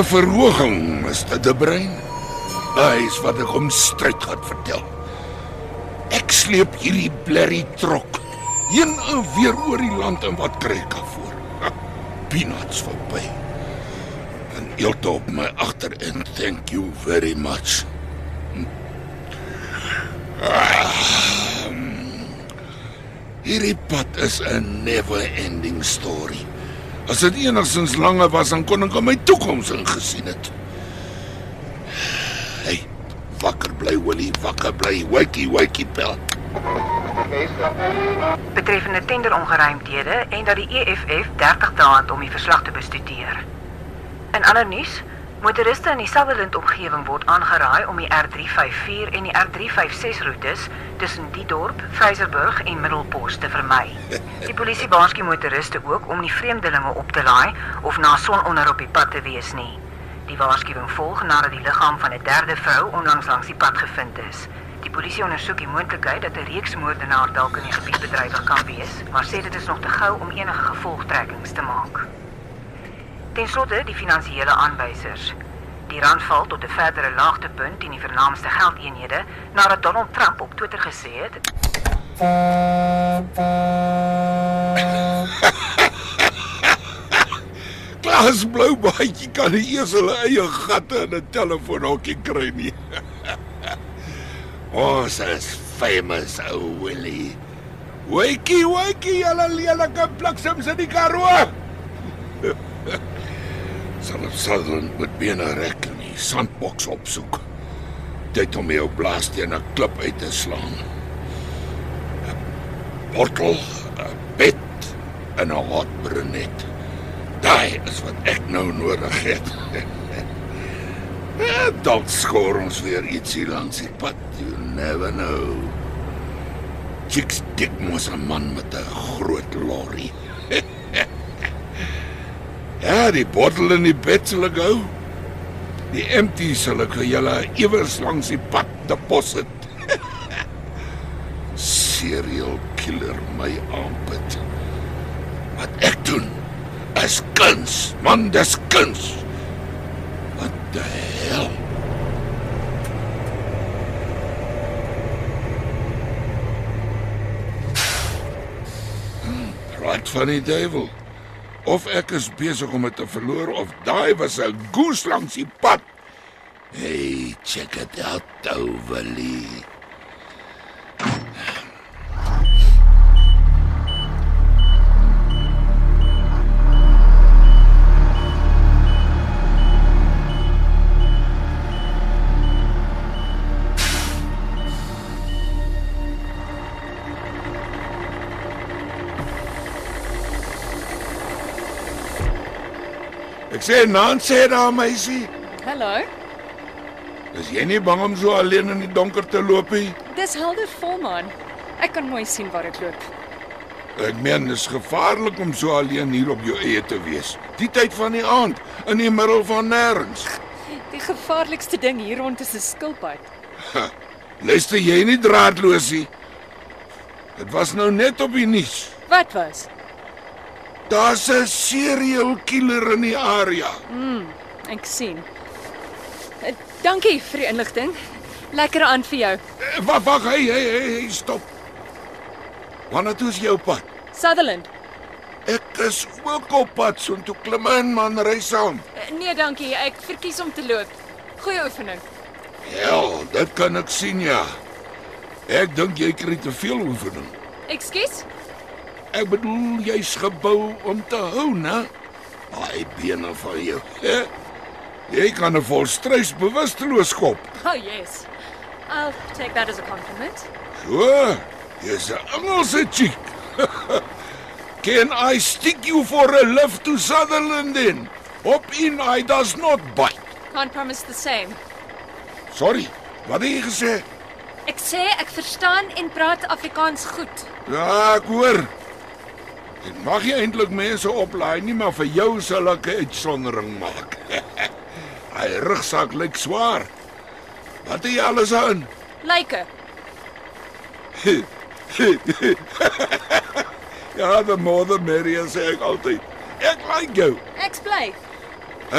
'n verhoging, Mr. De Bruin. Hy is wat ek hom stryd gaan vertel. Ek sleep hierdie blerrie trok heen en weer oor die land en wat kry ek daarvoor? Peanuts verby. En eelt op my agter en thank you very much. Hm. Ah, hm. Hierdie pad is 'n never-ending story. As dit enigstens langer was, dan kon ek aan my toekoms ingesien het. Hey, wakker bly Willie, wakker bly. Wakey, wakey pel. betreffende tenderongeruimthede en dat die EFF 30 dae het om die verslag te bestudeer. In ander nuus, motoriste in die Sutherland omgewing word aangeraai om die R354 en die R356 roetes tussen die dorp, Fraserburg en Middelpos te vermy. Die polisie waarsku motoriste ook om nie vreemdelinge op te laai of na sononder op die pad te wees nie. Die waarskuwing volg nadat die liggaam van 'n derde vrou onlangs langs die pad gevind is. Die polisie ondersoek die moontlikheid dat 'n reeks moordenaar dalk in die gebied bedrywig kan wees, maar sê dit is nog te gou om enige gevolgtrekkings te maak. Ten slotte die finansiële aanwysers. Die rand val tot 'n verdere laagtepunt in die vernaamste geldeenhede nadat Donald Trump op Twitter gesê het Klaas blou baadjie kan nie eers hulle eie gatte in 'n telefoonhokkie kry nie. Ons is famous, ou Willie. Wakey, wakey, julle lelike bliksems in die Karoo. Sal Sutherland met bene rek en die sandboks opsoek. Tyd om jou blaas teen 'n klip uit te slaan. 'n Bottel, 'n bed en 'n hot brunet. Daai is wat ek nou nodig het. Dalk skoor ons weer ietsie langs die pad. You never know. Chicks dik mos 'n man met 'n groot lorry. ja, die bottel in die bed sal ek hou. Die empty sal ek julle iewers langs die pad deposit. Serial killer my aanbid. Wat ek doen is kuns. Man, dis kuns. Wat die hel? Right van die duiwel. Of ek is besig om dit te verloor of daai was 'n goes langs die pad. Hey, check it out, Overly. Ek sê Nancy daar meisie, Hallo. is jy nie bang om so alleen in die donker te loop nie? Dis helder volmaan. Ek kan mooi sien waar ek loop. Ek meen dis gevaarlik om so alleen hier op jou eie te wees. Die tyd van die aand in die middel van nêrens. Die gevaarlikste ding hier rond is 'n skilpad. Luister jy nie draadloos nie? Dit was nou net op die nuus. Wat was? Daar's 'n serial killer in die area. Ek sien. Eh, Dankie vir die inligting. Lekker aan vir jou. Eh, Wag, wag, hey, hey, hey, stop. Wanneer toe is jou pad? Sutherland. Ek is ook op pad soontoe klim in man, ry saam. Eh, Nee, dankie. Ek verkies om te loop. Goeie oefening. Ja, dit kan ek sien ja. Ek dink jy kry te veel oefening. Ekskuus? Ek bedoel jy's gebou om te hou, né? Daai bene van jou. hè? Jy kan 'n volstruis bewusteloos skop. Oh, yes. I'll take that as a compliment. So, jy's 'n Engelse chick. Can I stick you for a lift to Sutherland then? Hop in, I does not bite. Can't promise the same. Sorry, wat het jy gesê? Ek sê ek verstaan en praat Afrikaans goed. Ja, ek hoor. Ek mag jy eintlik mense oplaai nie, maar vir jou sal ek 'n uitsondering maak. Hy rugsak lyk swaar. Wat het jy alles aan? Lyke. ja, the more the merrier sê ek altyd. Ek like jou. Ek bly.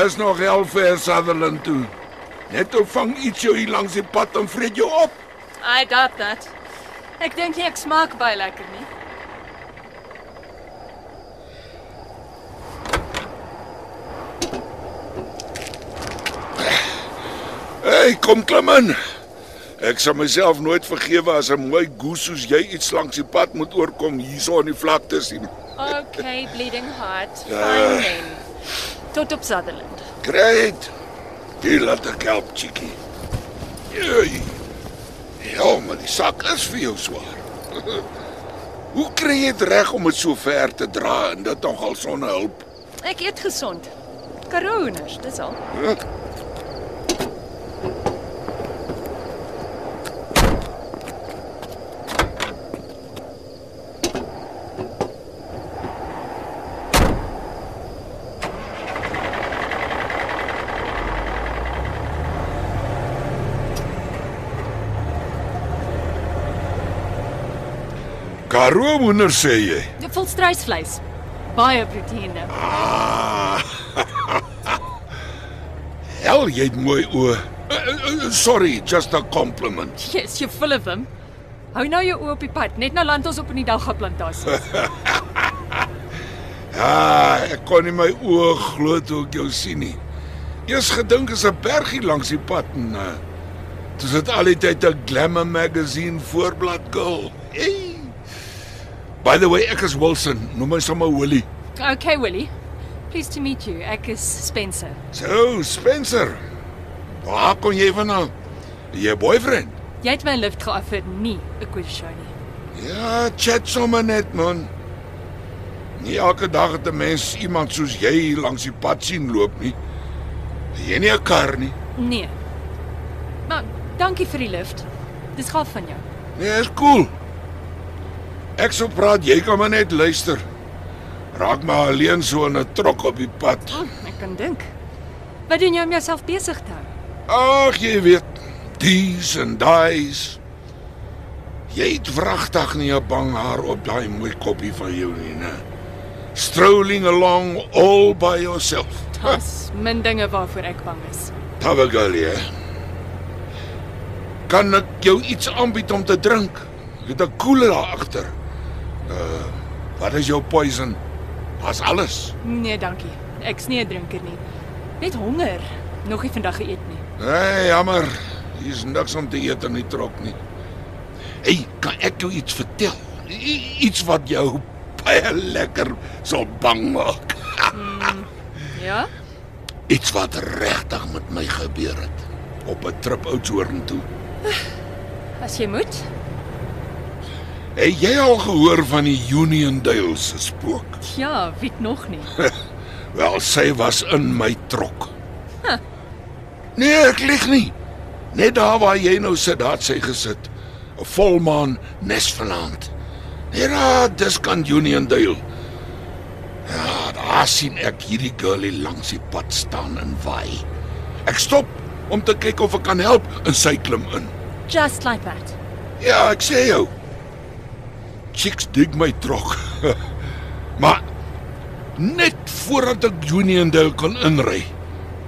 Is nog heel ver Sutherland toe. Net ou vang iets jou hier langs die pad en vreet jou op. I doubt that. Ek dink nie ek smaak baie lekker nie. Hey, kom klim in. Ek sal myself nooit vergewe as 'n mooi goose soos jy iets langs die pad moet oorkom hierso in die vlakte sien. Okay, bleeding heart. Ja. Fine then. Tot op Sutherland. Great. Hier laat ek help, chickie. Jee. Ja, maar die sak is vir jou swaar. Hoe kry jy dit reg om dit so ver te dra en dit nogal sonder hulp? Ek eet gesond. Karooners, dis al. Karoo hoender sê jy. Volstruisvleis. Baie proteïene. Ah. Hel, jy het mooi oë. Uh, uh, sorry, just a compliment. Yes, you're full of them. Hou nou jou oë op die pad. Net nou land ons op in die dagga-plantasie. Ja, ek kon nie my oë glo toe ek jou sien nie. Eers gedink is 'n bergie langs die pad en uh, dis dit al die tyd 'n glamour magazine voorblad girl. Hey. By the way, ek is Wilson, noem my sommer Willie. okay, Willie. Pleased to meet you. Ek is Spencer. So, Spencer. Waar kom jy vandaan? Jy boyfriend? Jy het my lift geoffer, nie 'n quiz show nie. Ja, chat sommer net man. Nie elke dag het 'n mens iemand soos jy hier langs die pad sien loop nie. Jy nie 'n kar nie. Nee. Maar dankie vir die lift. Dis gaaf van jou. Nee, is cool. Ek sou praat, jy kan maar net luister. Raak maar alleen so in 'n trok op die pad. Oh, ek kan dink. Wat doen jy om jouself besig te hou? Ag, jy weet, dies en daais. Jy het wragtig nie 'n bang haar op daai mooi koppie van jou nie, né? Strolling along all by yourself. Dis min dinge waarvoor ek bang is. Tawagalie. Kan ek jou iets aanbied om te drink? Jy het 'n koeler daar agter. Uh, wat is jou poison? Was alles. Nee, dankie. Ek's nie 'n drinker nie. Net honger. Nog nie vandag geëet nie. Nee, jammer. Hier's niks om te eet in die trok nie. Hey, kan ek jou iets vertel? I iets wat jou baie lekker sal bang maak. Ja? Iets wat regtig met my gebeur het op 'n trip Oudtshoorn toe. As jy moet. Het jy al gehoor van die Uniondale se spook? Ja, weet nog nie. Wel, sy was in my trok. Nee, ek lieg nie. Net daar waar jy nou sit, daar het sy gesit. 'n Volmaan nes vanaand. Net daar, dis kan Uniondale. Ja, daar sien ek hierdie girlie langs die pad staan en waai. Ek stop om te kyk of ek kan help en sy klim in. Just like that. Ja, ek sê jou. Chicks dig my trok. maar net voordat ek Uniondale kon inry,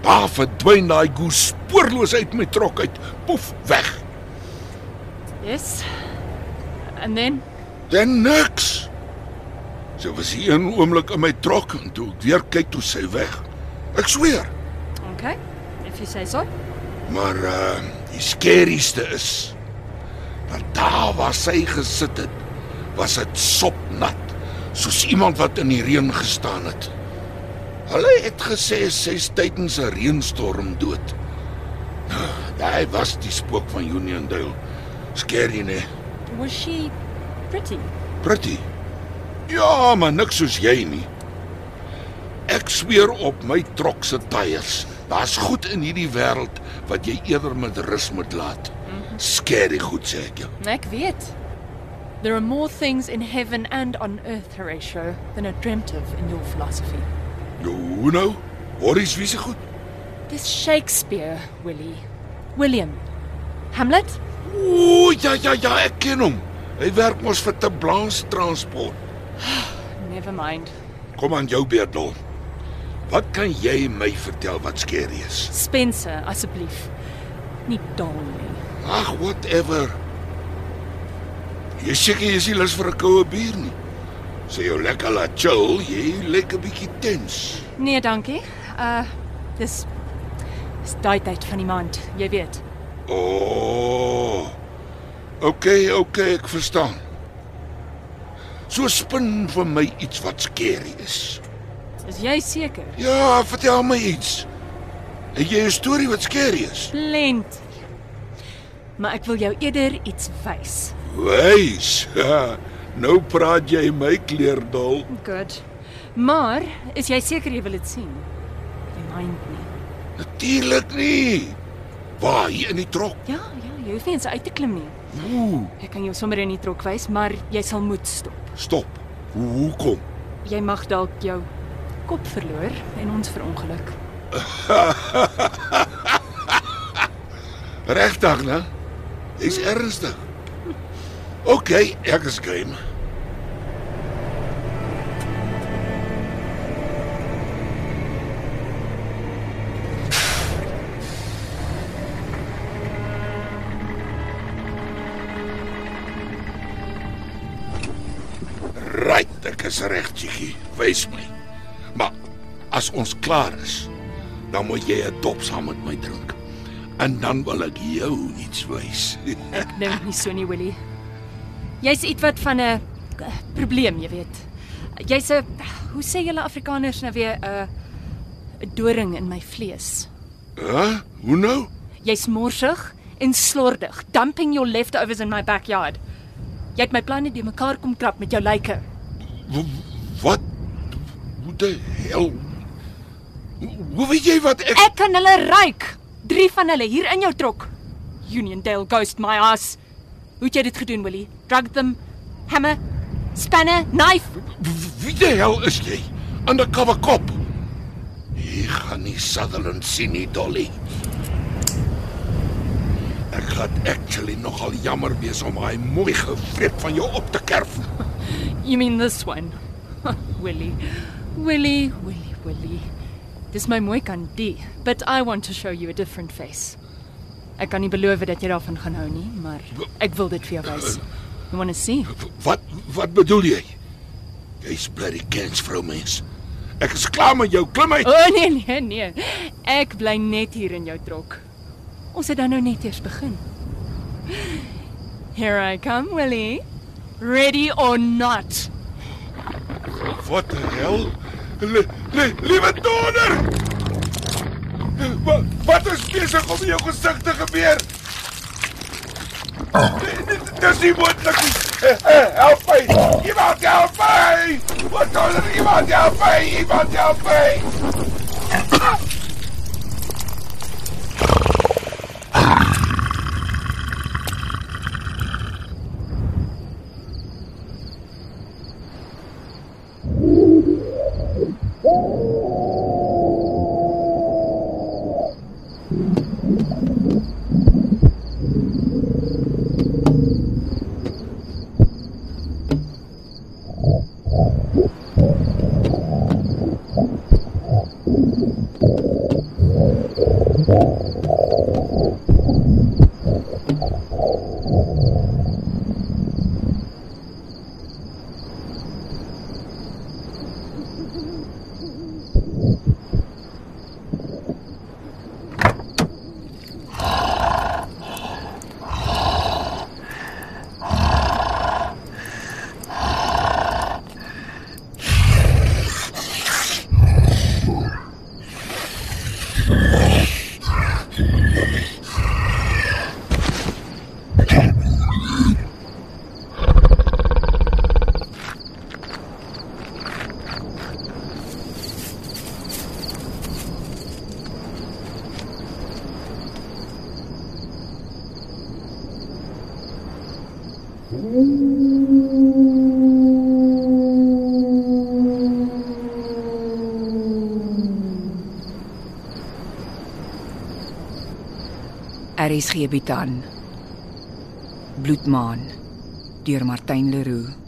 daar verdwyn daai goose spoorloos uit my trok uit. Poef, weg. Yes. And then Dan niks. Sy was hier 'n oomblik in my trok en toe ek weer kyk toe sy weg. Ek sweer. okay, if you say so. Maar uh die skerrieste is dat daar waar sy gesit het, was dit sopnat, soos iemand wat in die reën gestaan het. Hulle het gesê sy's tydens 'n reënstorm dood. Nou, Daai was die spook van Uniondale. Skerry nee. Was she pretty? Pretty. Ja, maar niks soos jy nie. Ek sweer op my trok se tyres. Daar's goed in hierdie wêreld wat jy eerder met rus moet laat. Skerry goed sê ek jou. Ek weet. There are more things in heaven and on earth, Horatio, than are dreamt of in your philosophy. Hoe nou? Horries wie se goed? Dis Shakespeare, Willie. William. Hamlet? Ooh, ja ja ja, ek ken hom. Hy werk mos vir te Blanche Transport. Never mind. Kom aan jou beurt, Dol. Wat kan jy my vertel wat skerry is? Spencer, asseblief. Nie daal nie. Ag, whatever. Jy seker jy is nie lus vir 'n koue bier nie. Sê jou lekker laat chill, jy lyk 'n bietjie tens. Nee, dankie. Uh dis dis daai tyd van die maand, jy weet. O. Oh, okay, okay, ek verstaan. So spin vir my iets wat skerry is. Is jy seker? Ja, vertel my iets. Het jy 'n storie wat skerry is? Lent. Maar ek wil jou eerder iets wys. Wys. nou praat jy my kleerdal. Good. Maar is jy seker jy wil dit sien? Jy mind nie. Natuurlik nie. Waar hier in die trok? Ja, ja, jy hoef nie eens uit te klim nie. Ooh, Ek kan jou sommer in die trok wys, maar jy sal moet stop. stop. Hoe hoekom? Jy mag dalk jou kop verloor en ons verongeluk. Regtig, né? Dis ernstig. OK, ek is game. Right, ek is reg, Chiki. Wys my. Maar as ons klaar is, dan moet jy 'n dop saam met my drink. En dan wil ek jou iets wys. Ek dink nie so nie, Willie. Jy's ietwat van 'n eh, probleem, jy weet. Jy's 'n hoe sê julle Afrikaners nou weer 'n 'n doring in my vlees. Hæ? Hoe nou? Jy's morsig en slordig, dumping your leftovers in my backyard. Jy het my planne die mekaar kom krap met jou lyke. Wat? Hoe die hel? Hoe hoe weet jy wat ek Ek kan hulle ruik. Drie van hulle hier in jou trok. Uniondale ghost my ass. Hoe het jy dit gedoen, Willie? Drug them, hammer, spanner, knife. Wie die hel is jy? Undercover kop. Jy gaan nie Sutherland sien nie, Dolly. Ek gaan actually nogal jammer wees om hy mooi gevreet van jou op te kerf. You mean this one? Willie. Willie, Willie, Willie. Dis my mooi kan die, but I want to show you a different face. Ek kan nie beloof dat jy daarvan gaan hou nie, maar ek wil dit vir jou wys. You want to see? Wat wat bedoel jy? Jy's bloody kens vrou mens. Ek is klaar met jou. Klim uit. O oh, nee nee nee. Ek bly net hier in jou trok. Ons het dan nou net eers begin. Here I come, Willie. Ready or not? Wat die hel? Le, le, liewe donder! Wat wat is besig om jou gesig te gebeur? Dit- Dis nie moontlik nie. Eh, eh, Help my! Iemand help my! Wat donder iemand help my! Iemand help my! RSG bied aan Bloedmaan deur Martin Leroux.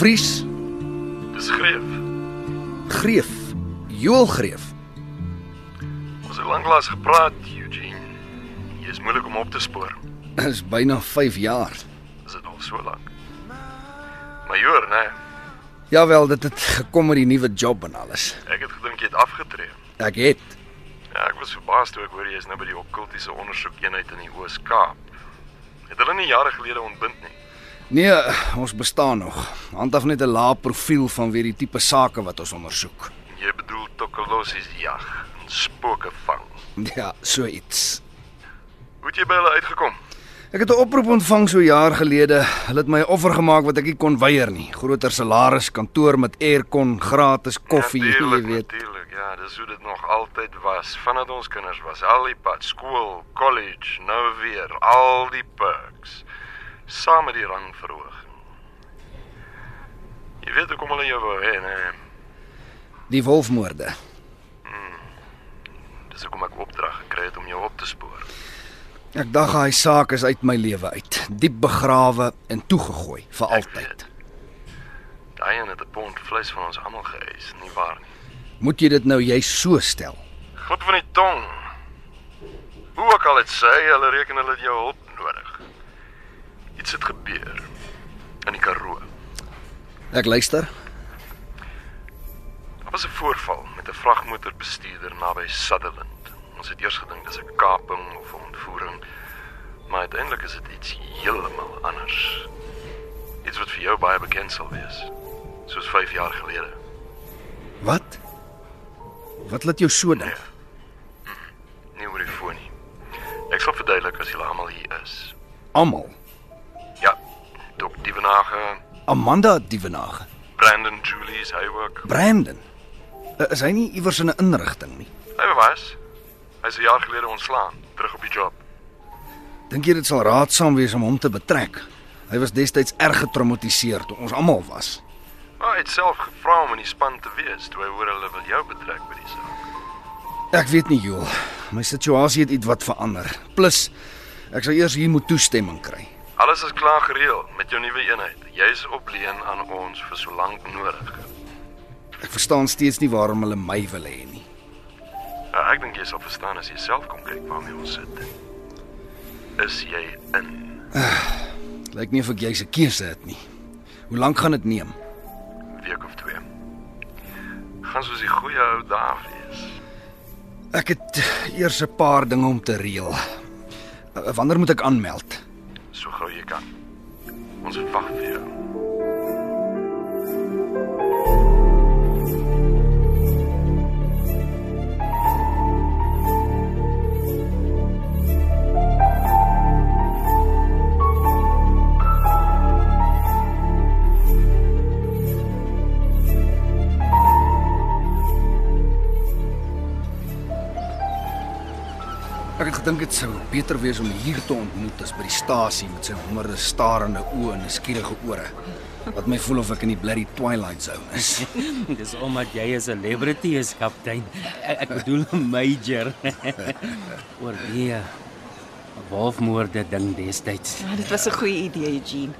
Vries, Dis greef. Greef, Joel Greef. Ons het lanklaas gepraat, Eugene. Jy is moeilik om op te spoor. Is byna 5 jaar. Is dit al so lank? Majoor, nee. Jawel, dit het gekom met die nuwe job en alles. Ek het gedink jy het afgetree. Ek het Ja, ek was verbaas toe ek hoor jy is nou by die okkultiese ondersoekeenheid in die Oos-Kaap. Het hulle nie jare gelede ontbind nie. Nee, ons bestaan nog. Handhaf net 'n lae profiel van weer die tipe sake wat ons ondersoek. Jy bedoel Tokolosies jag en spooke vang. Ja, so iets. Hoe het jy by hulle uitgekom? Ek het 'n oproep ontvang so jaar gelede. Hulle het my 'n offer gemaak wat ek nie kon weier nie. Groter salaris, kantoor met aircon, gratis koffie, Natuurlijk, jy weet. Natuurlijk, ja, dis hoe dit nog altyd was. Vandat ons kinders was, al die pad, skool, college, nou weer, al die perks. Saam met die rangverhoging. Jy weet hoekom hulle jou wou hê, nee. Die wolfmoorde. Dis hoekom ek opdrag gekry het om jou op te spoor. Ek dink daai saak is uit my lewe uit, diep begrawe en toegegooi vir Ek altyd. Daai een het 'n pond vleis van ons almal geëis, nie waar nie? Moet jy dit nou jy so stel? Glip van die tong. Hoe ook al dit sê, hulle reken hulle het jou hulp nodig. Iets het gebeur in die Karoo. Ek luister. Daar was 'n voorval met 'n vragmotorbestuurder naby Sutherland. Ons het eers gedink dis 'n kaping of 'n ontvoering, maar uiteindelik is dit iets heeltemal anders. Iets wat vir jou baie bekend sal wees, soos 5 jaar gelede. Wat? Wat laat jou so dink? Nie oor die foon nie. Ek sal verduidelik as julle almal hier is. Almal. Dok Dievenage, Amanda Dievenage, Brandon Julies, hy ook. Brandon. Uh, Is hy nie iewers in 'n inrigting nie? Hy was. Hy's 'n jaar gelede ontslaan, terug op die job. Dink jy dit sal raadsaam wees om hom te betrek? Hy was destyds erg getraumatiseer toe ons almal was. Maar hy het self gevra om in die span te wees, toe hy hoor hulle wil jou betrek by die saak. Ek weet nie, Joel. My situasie het ietwat verander. Plus ek sal eers hier moet toestemming kry. Alles is klaar gereël met jou nuwe eenheid. Jy's op leen aan ons vir so lank nodig. Ek verstaan steeds nie waarom hulle my wil hê nie. Ja, ek dink jy sal verstaan as jy self kom kyk waarmee ons sit. Is jy in? Lyk nie of ek jy se keuse het nie. Hoe lank gaan dit neem? week of twee. Gaan soos die goeie ou dae wees. Ek het eers 'n paar dinge om te reël. Wanneer moet ek aanmeld? So gou jy kan. Ons wag vir jou. Gedink dit sou beter wees om hier te ontmoet as by die stasie met sy honderde starende oë en skierige ore. Wat my voel of ek in die bloody twilight zone is. Dis omdat jy 'n celebrity is, kaptein. Ek, ek bedoel 'n major. Oor die eh, wolfmoorde ding destyds. Ja, dit was 'n goeie idee, Eugene.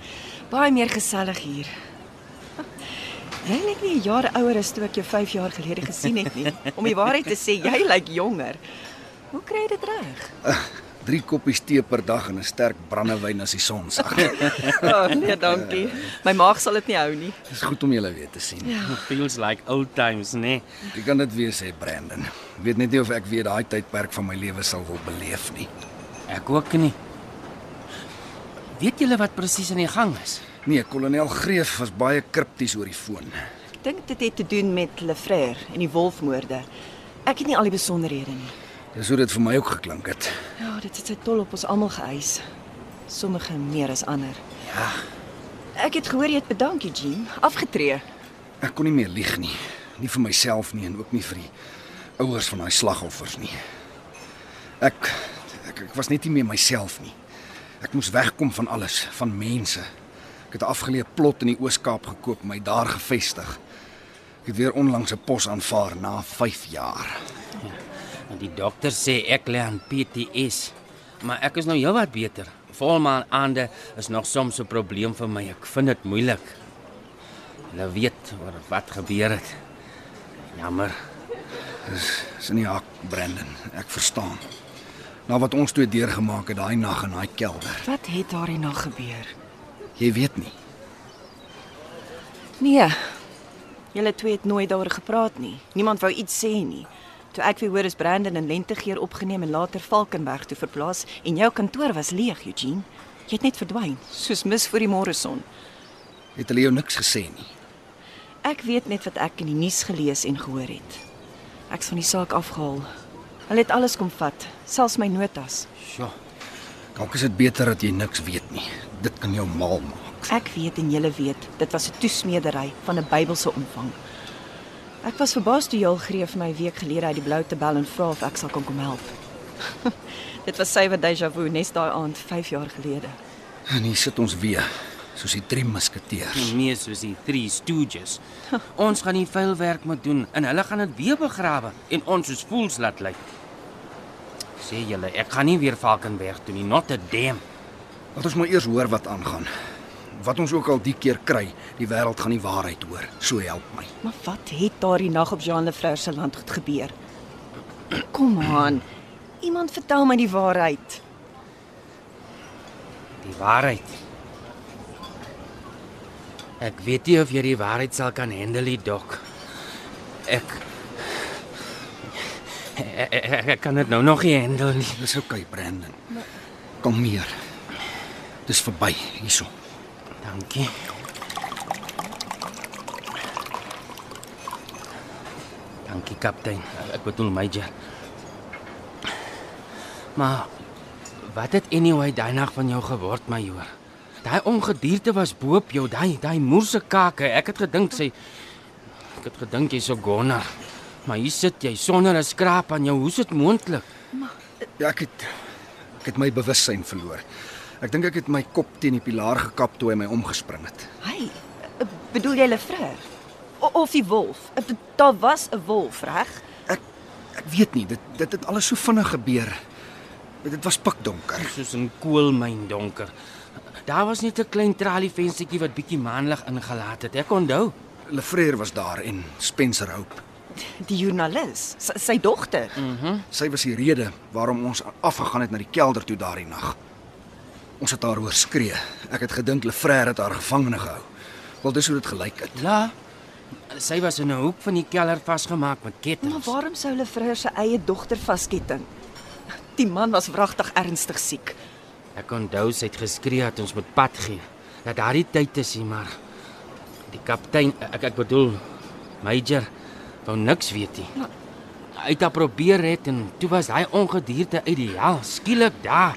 Baie meer gesellig hier. Jy lyk nie 'n jaar ouer as toe ek jou 5 jaar gelede gesien het nie. Om die waarheid te sê, jy lyk jonger. Hoe kry jy dit reg? Drie koppies tee per dag en 'n sterk brandewyn as die son sak. Oh, nee, dankie. My maag sal dit nie hou nie. Dis goed om julle weer te sien. Feels like old times, nee. Jy kan dit weer sê, Brandon. Ek weet net nie of ek weer daai tydperk van my lewe sal wil beleef nie. Ek ook nie. Weet julle wat presies aan die gang is? Nee, kolonel Greef was baie kripties oor die foon. Ek dink dit het te doen met Lefrère en die wolfmoorde. Ek het nie al die besonderhede nie. Dis hoe dit vir my ook geklink het. Ja, dit het sy tol op ons almal geëis. Sommige meer as ander. Ja. Ek het gehoor jy het bedank, Eugene. Afgetree. Ek kon nie meer lieg nie, nie vir myself nie en ook nie vir die ouers van daai slagoffers nie. Ek ek, ek was net nie meer myself nie. Ek moes wegkom van alles, van mense. Ek het 'n afgeleë plot in die Oos-Kaap gekoop, my daar gevestig. Ek het weer onlangs 'n pos aanvaar na 5 jaar. Want die dokter sê ek lê aan PTS. Maar ek is nou heelwat beter. Volmaan aande is nog soms 'n probleem vir my. Ek vind dit moeilik. Hulle weet oor wat gebeur het. Jammer. Dis in die hak, Brandon. Ek verstaan. Na wat ons twee deurgemaak het daai nag in daai kelder. Wat het daar hierna gebeur? Jy weet nie. Nee. Julle twee het nooit daaroor gepraat nie. Niemand wou iets sê nie. Toe ek weer hoor is Brandon in Lentegeer opgeneem en later Valkenberg toe verplaas en jou kantoor was leeg, Eugene. Jy het net verdwyn, soos mis voor die môreson. Het hulle jou niks gesê nie. Ek weet net wat ek in die nuus gelees en gehoor het. Ek's van die saak afgehaal. Hulle het alles kom vat, selfs my notas. Sjoe. Dalk is dit beter dat jy niks weet nie. Dit kan jou mal maak. Ek weet en julle weet, dit was 'n toesmedery van 'n Bybelse omvang. Ek was verbaas toe Jael Greef my week gelede uit die blou te bel en vra of ek sal kan kom help. dit was sywe déjà vu nes daai aand 5 jaar gelede. En hier sit ons weer, soos die drie musketeers. Nie soos die Three Stooges. Ons gaan die vuil werk moet doen en hulle gaan dit weer begrawe en ons soos fools laat lyk. Sê julle, ek gaan nie weer Valkenberg toe nie, not a damn. Laat ons maar eers hoor wat aangaan. Wat ons ook al die keer kry, die wêreld gaan die waarheid hoor. So help my. Maar wat het daardie nag op Jean Lefleur se landgoed gebeur? Kom aan. Iemand vertel my die waarheid. Die waarheid. Ek weet nie of jy die waarheid sal kan handle, nie, dok. Ek ek, ek, ek kan dit nou nog nie handle nie. Dis oukei, okay, Brandon. Kom hier. Dis verby hierso. Dankie. Dankie kaptein. Ek bedoel major. Maar wat het anyway daai nag van jou geword, major? Daai ongedierte was boop jou, daai daai moerse kake. Ek het gedink sy ek het gedink jy's so goner. Maar hier sit jy sonder 'n skraap aan jou. Hoe's dit moontlik? Ja, ek het ek het my bewussyn verloor. Ek dink ek het my kop teen die pilaar gekap toe hy my omgespring het. Hey, bedoel jy Lefleur? O- Of die wolf? Daar was 'n wolf, reg? Ek ek weet nie, dit dit het alles so vinnig gebeur. Dit was pikdonker. soos 'n koolmyn donker. Daar was net 'n klein tralievenstertjie wat bietjie maanlig ingelaat het. Ek onthou. Lefreur was daar en Spencer Hope. Die joernalis, sy, sy dogter. Sy was die rede waarom ons afgegaan het na die kelder toe daardie nag. Ons het haar hoor skree. Ek het gedink Lefreur het haar gevangene gehou. Wel dis hoe dit gelyk het. Ja. Sy was in 'n hoek van die kelder vasgemaak met Maar kettinge. waarom sou Lefleur se eie dogter vasketting? Die man was wragtig ernstig siek. Ek onthou sy het geskree dat ons moet pad gee. Dat daardie tyd is hier maar die kaptein, ek ek bedoel major wou niks weet nie. Hy het probeer red en toe was hy ongedierte uit die hel skielik daar.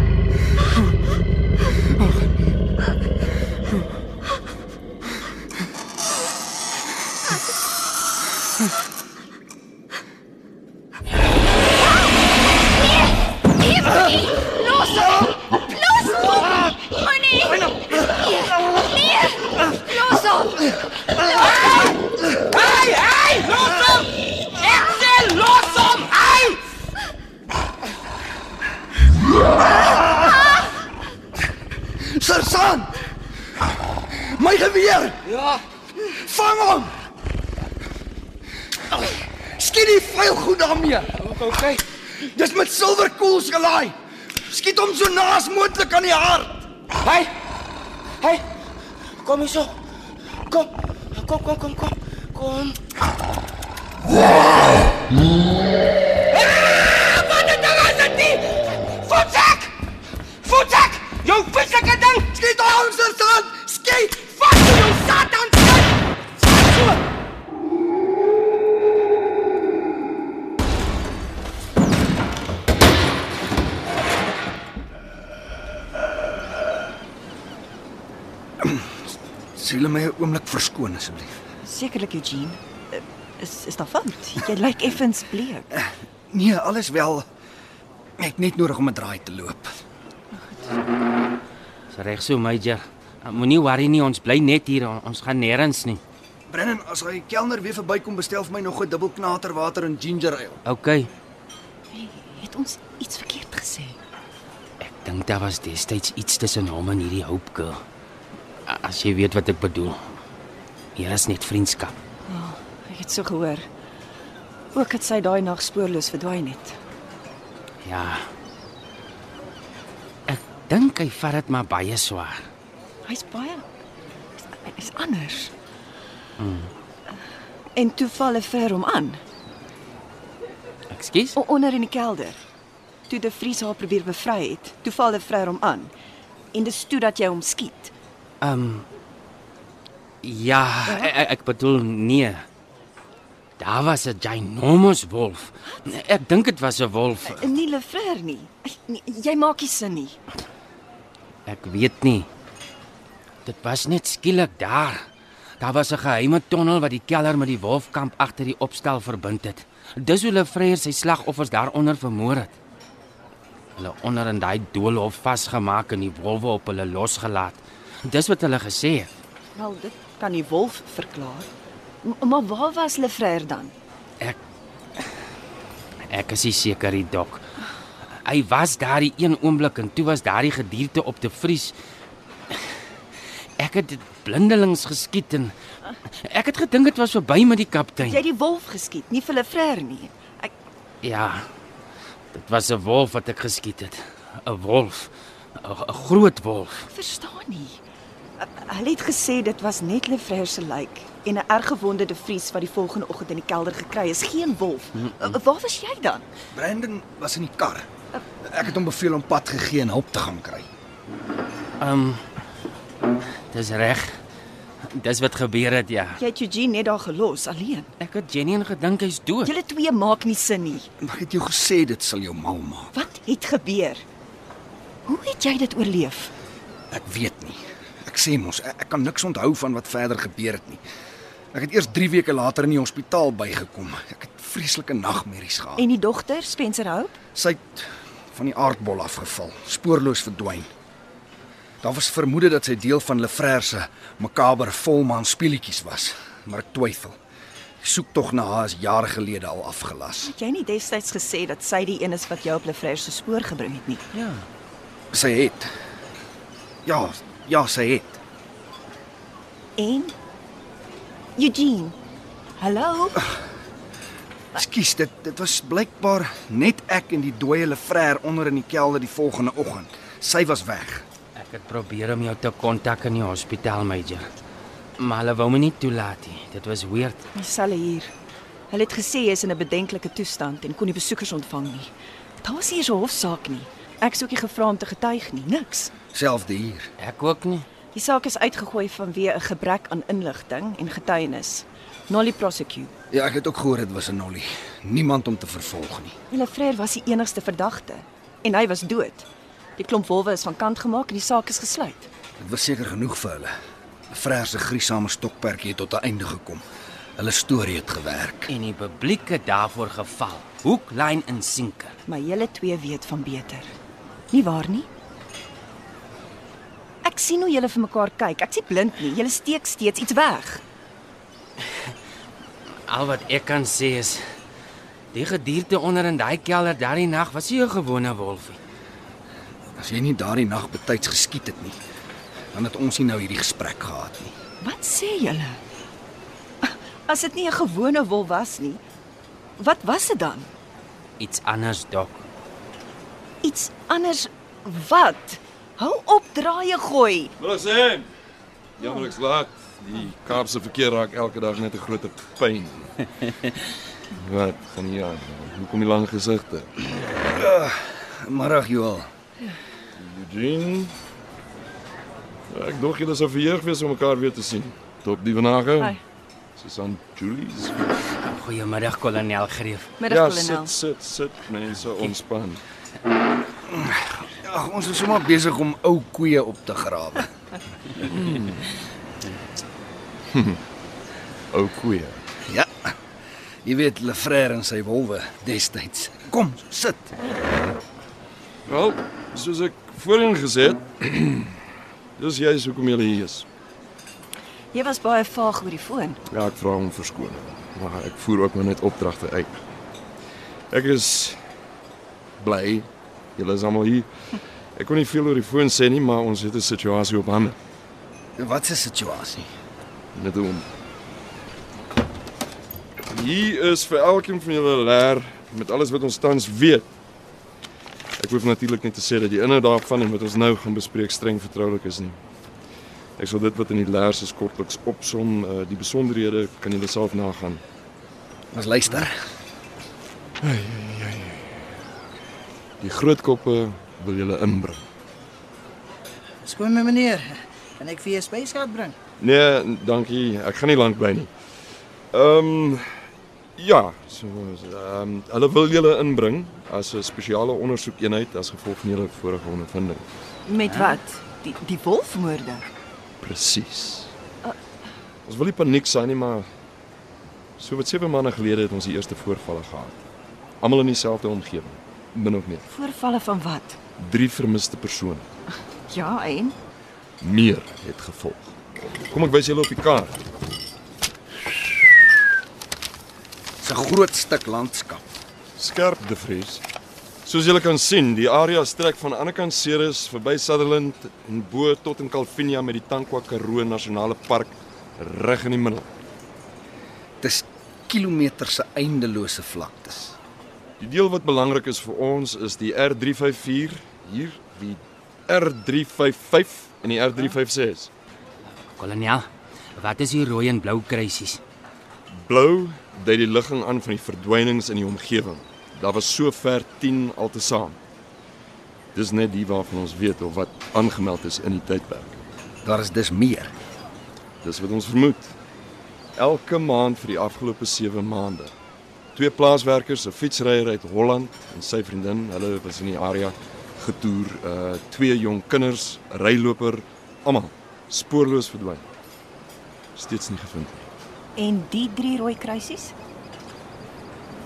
Vang hom! Skiet die vuil goed daarmee. Okay. Dis met silwerkoels gelaai. Skiet hom so naas moontlik aan die hart. Hey! Hey! Kom hier so. Kom. Kom kom kom kom. Kom. Voetek! Sien my 'n oomblik verskoon asseblief. Sekerlik Eugene. Eh, Is is daar fout? Jy lyk effens bleek. Nee, alles wel. Ek het net nodig om 'n draai te loop. Dis reg so major. Moenie worry nie, ons bly net hier. Ons gaan nêrens nie. Brennan, as hy kelner weer verbykom, bestel vir my nog 'n dubbel knater water en ginger ale. OK. Het ons iets verkeerd gesê? Ek dink daar was destyds iets tussen hom en hierdie Hope girl. As jy weet wat ek bedoel. Hier is net vriendskap. Ek het so gehoor. Ook het sy daai nag spoorloos verdwyn het. Ja. Ek dink hy vat dit maar baie swaar. Hy's baie hy's anders. Mm. En toe val 'n ver hom aan, Ekskuus? onder in die kelder. Toe die Vries haar probeer bevry het, toe val 'n ver hom aan. En dis toe dat jy hom skiet. Ehm um, ja, ek, ek bedoel nee. Daar was 'n ginormous wolf. Ek dink dit was 'n wolf. En nie Lefreur nie. Nee, Jy maak nie sin nie. Ek weet nie. Dit was net skielik daar. Daar was 'n geheime tonnel wat die keller met die wolfkamp agter die opstel verbind het. Dis hoe hulle vryer sy slagoffers daaronder vermoor het. Hulle onder in daai doolhof vasgemaak en die wolwe op hulle losgelaat. Dis wat hulle gesê het. Wel, dit kan die wolf verklaar. M maar waar was Lefreur dan? Ek Ek is nie seker die dok. Hy was daar die een oomblik en toe was daardie gedierte op te vries. Ek het dit blindelings geskiet en ek het gedink dit was verby met die kaptein. Jy het die wolf geskiet, nie vir Lefreur nie. Ek Ja. Dit was 'n wolf wat ek geskiet het. 'n Wolf. 'n groot wolf. verstaan nie. Hulle het gesê dit was net Lefreur se lijk en 'n erg gewonde de Vries wat die volgende oggend in die kelder gekry is, geen wolf. Uh, waar was jy dan? Brandon was in die kar. Ek het hom beveel om pad gegee en hulp te gaan kry. Ehm um, Dis reg. Dis wat gebeur het, ja. Jy het Eugene net daar gelos alleen. Ek het Jenny gedink hy's dood. Julle twee maak nie sin nie. Maar ek het jou gesê dit sal jou mal maak. Wat het gebeur? Hoe het jy dit oorleef? Ek weet nie. Ek sê mos, ek, ek kan niks onthou van wat verder gebeur het nie. Ek het eers 3 weke later in die hospitaal bygekom. Ek het vreeslike nagmerries gehad. En die dogter, Spencer Hope? Sy het van die aardbol afgeval, spoorloos verdwyn. Daar was vermoede dat sy deel van Lefrère se makaber volmaan speletjies was, maar ek twyfel. Die soektog na haar is jare gelede al afgelas. Het jy nie destyds gesê dat sy die een is wat jou op Lefreur se spoor gebring het nie? Ja. Sy het Ja, ja, sy het. En Eugene. Hallo? Ekskuus, dit dit was blykbaar net ek en die dooie Lefrère onder in die kelder die volgende oggend. Sy was weg. Ek het probeer om jou te kontak in die hospitaal, Major. Maar hulle wou my nie toelaat nie. Dit was weird. Dieselfde hier. Hulle het gesê jy is in 'n bedenklike toestand en kon nie besoekers ontvang nie. Daar was nie eens 'n hofsaak nie. Ek sou ook nie gevra om te getuig nie, niks. Selfde hier. Ek ook nie. Die saak is uitgegooi vanweë 'n gebrek aan inligting en getuienis. Nolly prosecute. Ja, ek het ook gehoor dit was 'n nollie. Niemand om te vervolg nie. Hulle Frere was die enigste verdagte en hy was dood. Die klomp wolwe is van kant gemaak en die saak is gesluit. Dit was seker genoeg vir hulle. Lefrère se griesame stokperdjie het tot 'n einde gekom. Hulle storie het gewerk. En die publiek het daarvoor geval. Hoek, lyn en sinker. Maar julle twee weet van beter. Nie waar nie? Ek sien hoe julle vir mekaar kyk. Ek sien blind nie. Julle steek steeds iets weg. Al wat ek kan sê is die gedierte onder in daai kelder daardie nag was nie 'n gewone wolfie. As jy nie daardie nag betyds geskiet het nie, dan het ons nie nou hierdie gesprek gehad nie. Wat sê julle? As dit nie 'n gewone wolf was nie, wat was dit dan? Iets anders, dok. Iets anders wat? Hou op draaie gooi. Wil ek sê? Jammer ek's laat. Die Kaapse verkeer raak elke dag net 'n groter pyn. Wat gaan hier aan? Hoekom die lang gesigte? Middag Joel. Eugene. Ek dink julle sou verheug wees om mekaar weer te sien. Top die vanage. Hi. Susan Julie's. Goeiemiddag, kolonel Greef. Middag Ja, kolonel. sit, sit, sit, mense ontspan. Ag, ons is sommer besig om ou koeie op te grawe. Ou koeie. Ja. Jy weet Lefrère en sy wolwe destyds. Kom, sit. Wel, soos ek voorheen gesê het, dis juist hoekom jy hier is. Jy was baie vaag oor die foon. Ja, ek vra om verskoning, maar ek voer ook maar net opdragte uit. Ek is bly julle is almal hier. Ek kon nie veel oor die foon sê nie, maar ons het 'n situasie op hande. Wat 'n situasie? Net om. Hier is vir elkeen van julle leer met alles wat ons tans weet. Ek hoef natuurlik net te sê dat die inhoud daarvan en wat ons nou gaan bespreek streng vertroulik is nie. Ek sal dit wat in die leer is kortliks opsom, uh, die besonderhede kan julle self nagaan. Ons luister. Die groot koppe wil julle inbring. Skoon my meneer. Kan ek vir jou spyskaart bring? Nee, dankie. Ek gaan nie lank bly nie. Ehm um, ja, so ehm um, hulle wil julle inbring as 'n spesiale ondersoekeenheid as gevolg van julle vorige ondervinding. Met wat? Die die wolfmoorde. Presies. Ons wil nie paniek saai nie, maar so wat 7 maande gelede het ons die eerste voorvalle gehad. Almal in dieselfde omgewing, min of meer. Voorvalle van wat? Drie vermiste persone. Ja, en Meer het gevolg. Kom ek wys julle op die kaart. Dis 'n groot stuk landskap. Skerp de Vries. Soos julle kan sien, die area strek van aan die kant Ceres verby Sutherland en bo tot in Calvinia met die Tankwa Karoo Nasionale Park reg in die middel. Dis kilometers se eindelose vlaktes. Die deel wat belangrik is vir ons is die R354 hier, die R355 en die R356. Kolonel, wat is die rooi en blou kruisies? Blou dui die ligging aan van die verdwynings in die omgewing. Daar was sover 10 altesaam. Dis net die waarvan ons weet of wat aangemeld is in die tydperk. Daar is dus meer. Dis wat ons vermoed. Elke maand vir die afgelope 7 maande. Twee plaaswerkers, 'n fietsryer uit Holland en sy vriendin, hulle was in die area getoer, uh twee jong kinders, ryloper, almal spoorloos verdwyn. Steeds nie gevind nie. en die drie rooi kruisies?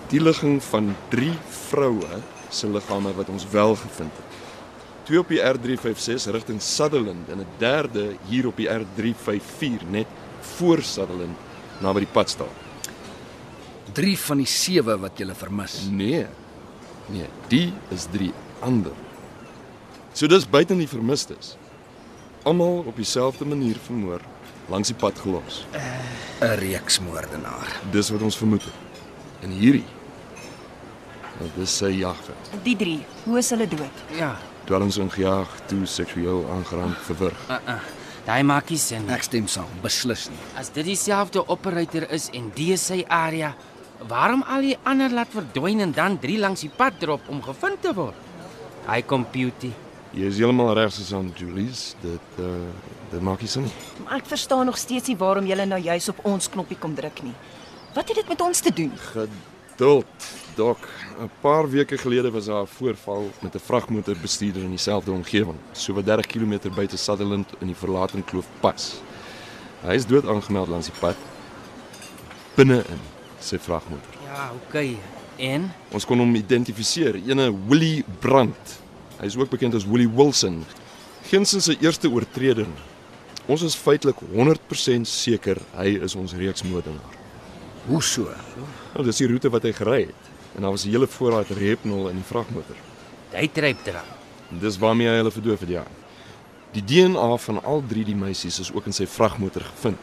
Die ligging van 3 vroue se liggame wat ons wel gevind het. Twee op die R356 rigting Sutherland en 'n derde hier op die R354 net voor Sutherland naby die padstal. 3 van die 7 wat jy vermis. Nee. Nee, die is 3 ander. So dis buite die vermistes. Almal op dieselfde manier vermoor, langs die pad gelos. 'n Reeksmoordenaar. Dis wat ons vermoed het. En hierdie Nou dis sy jagveld. Die drie. Hoe is hulle dood? Ja, Dwelms ingejaag, toe seksueel aangeraak, verwrig. uh -uh. daai maak nie sin. nie. Ek stem saam, beslis nie. As dit dieselfde operator is en die is sy area, waarom al die ander laat verdwyn en dan drie langs die pad drop om gevind te word? Hy computer. Jy is heeltemal reg Susan Julies, dit uh dit maak nie sin nie. Maar ek verstaan nog steeds nie waarom julle nou juis op ons knoppie kom druk nie. Wat het dit met ons te doen? Geduld, dok. 'n Paar weke gelede was daar 'n voorval met 'n vragmotorbestuurder in dieselfde omgewing, so wat 30 km buite Sutherland in die verlaten kloof pas. Hy is dood aangemeld langs die pad binne-in sy vragmotor. Ja, okay. En Ons kon hom identifiseer, ene Willie Brandt. Hy is ook bekend as Willie Wilson. Geensins sy eerste oortreding. Ons is feitelik 100% seker hy is ons reeksmoordenaar. Hoe so? Nou, dis die roete wat hy gery het. En daar was 'n hele voorraad reepnol in die vragmotor. hy tryp dra. En dis waarmee hy hulle verdoof het, ja. Die DNA van al drie die meisies is ook in sy vragmotor gevind.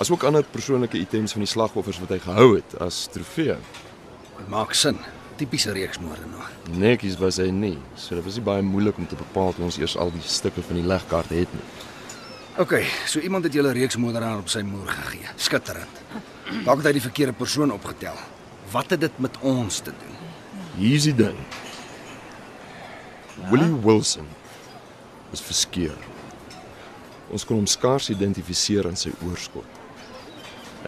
Asook ander persoonlike items van die slagoffers wat hy gehou het as trofee. Dit maak sin. Tipiese reeksmoordenaar. Netjies was hy nie, so dit was nie baie moeilik om te bepaal toe ons eers al die stukke van die legkaart het nie. OK, so iemand het julle reeksmoordenaar op sy moer gegee. Skitterend. Dalk het hy die verkeerde persoon opgetel. Wat het dit met ons te doen? Hier's die ding. Willie Wilson is verskeur. Ons kon hom skaars identifiseer aan sy oorskot.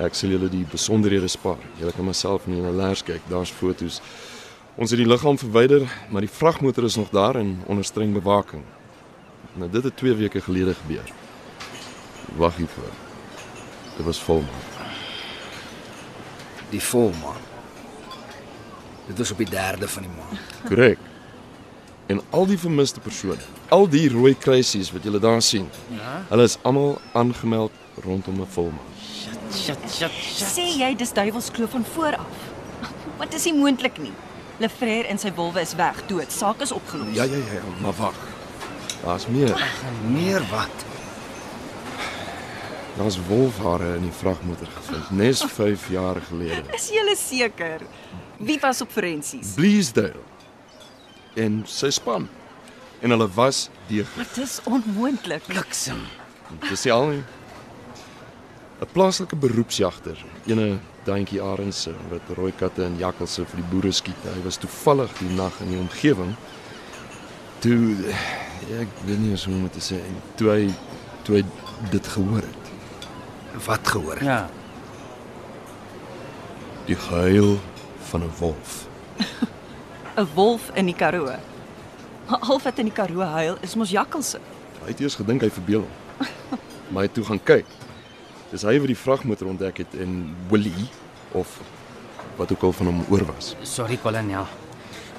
Ek sal julle die besonderhede spaar. Julle kan myself in julle lers kyk, daar's foto's. Ons het die liggaam verwyder, maar die vragmotor is nog daar en onder streng bewaking. Nou dit het 2 weke gelede gebeur. Wag hiervoor. Dit was volmaan. Die volmaan. Dit was op die 3de van die maand. Korrek. En al die vermiste persone, al die rooi kruisies wat julle daar sien, Ja. hulle is almal aangemeld rondom 'n volmaan. Shit, shit, shit. Sê jy dis duiwelskloof van voor af? Want dis nie moontlik nie. Lefrère en sy wolwe is weg, dood. Saak is opgelos. Ja ja ja, maar wag. Daar's meer. Meer wat? Daar's wolfhare in die vragmotor gevind, nes 5 jaar gelede. Is jy seker? Wie was op forensies? Bleasdale en sy span. En hulle was deeg. Dit is onmoontlik. Bliksem. Dis nie al nie. 'n Plaaslike beroepsjagter, ene Daantjie Arends wat rooi katte en jakkalse vir die boere skiet. Hy was toevallig die nag in die omgewing. Toe ja, ek weet nie eens hoe om dit te sê, toe hy toe hy dit gehoor het. Wat gehoor? het? Ja. Die gehuil van 'n wolf. 'n Wolf in die Karoo. Maar al wat in die Karoo huil is mos jakkalse. Hy het eers gedink hy verbeel hom. Maar hy toe gaan kyk. Dis hy wat die vragmotor ontdek het en Willie of wat ook al van hom oor was. Sorry kolonel.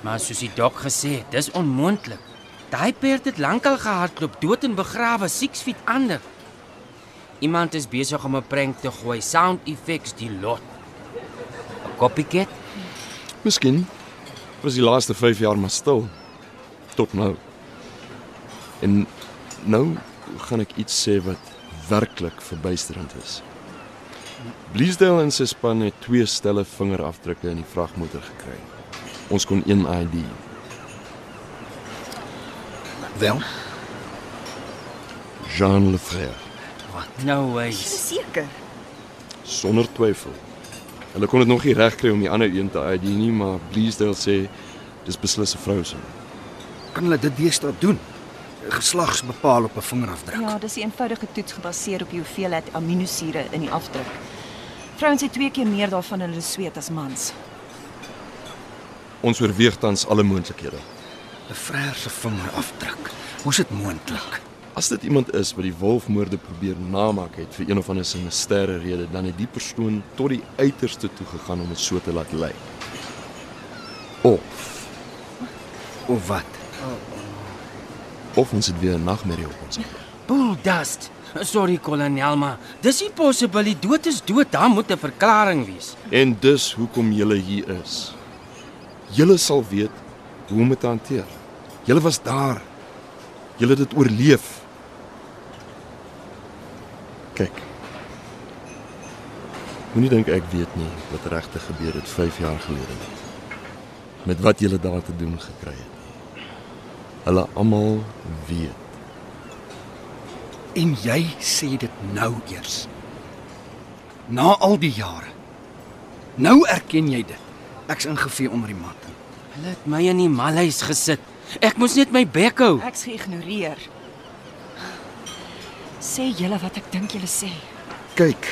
Maar soos die dok gesê het, dis onmoontlik. Daai perd het lankal gehardloop, dood en begrawe, 6 feet onder. Iemand is besig om 'n prank te gooi, sound effects die lot. 'n Copycat? Miskien was die laaste 5 jaar maar stil tot nou. En nou gaan ek iets sê wat werklik verbuisterend is. Bleasdale en sy span het twee stelle vingerafdrukke in die vragmotor gekry. Ons kon een ID. Wel, Jean Lefrère, No way. Seker. sonder twyfel. Hulle kon dit nog nie regkry om die ander een te ID nie, maar Bleasdale sê dis beslis 'n vrou se. kan hulle dit deesdae doen? Geslags bepaal op 'n vingerafdruk. Ja, dis 'n eenvoudige toets gebaseer op die hoeveelheid aminosure in die afdruk. Vrouens het twee keer meer daarvan in hulle sweet as mans. Ons oorweeg tans alle moontlikhede. 'n Vryer se vingerafdruk. Hoe's dit moontlik? As dit iemand is wat die wolfmoorde probeer namaak het vir een of ander sinistere rede, dan het die persoon tot die uiterste toe gegaan om dit so te laat lyk. Of Of wat? Of ons het weer 'n nagmerrie op ons. Bull dust. Sorry kolonel, maar dis nie possible. Die dood is dood. Daar moet 'n verklaring wees. En dus hoekom julle hier is. Julle sal weet hoe om dit te hanteer. Julle was daar. Julle het dit oorleef. Kyk. Moenie dink ek weet nie wat regtig gebeur het 5 jaar gelede nie. Met wat julle daar te doen gekry het. Hulle almal weet. En jy sê dit nou eers. Na al die jare. Nou erken jy dit. Ek's ingevee onder die mat. Hulle het my in die malhuis gesit. Ek moes net my bek hou. Ek's geïgnoreer. Sê julle wat ek dink julle sê. Kyk.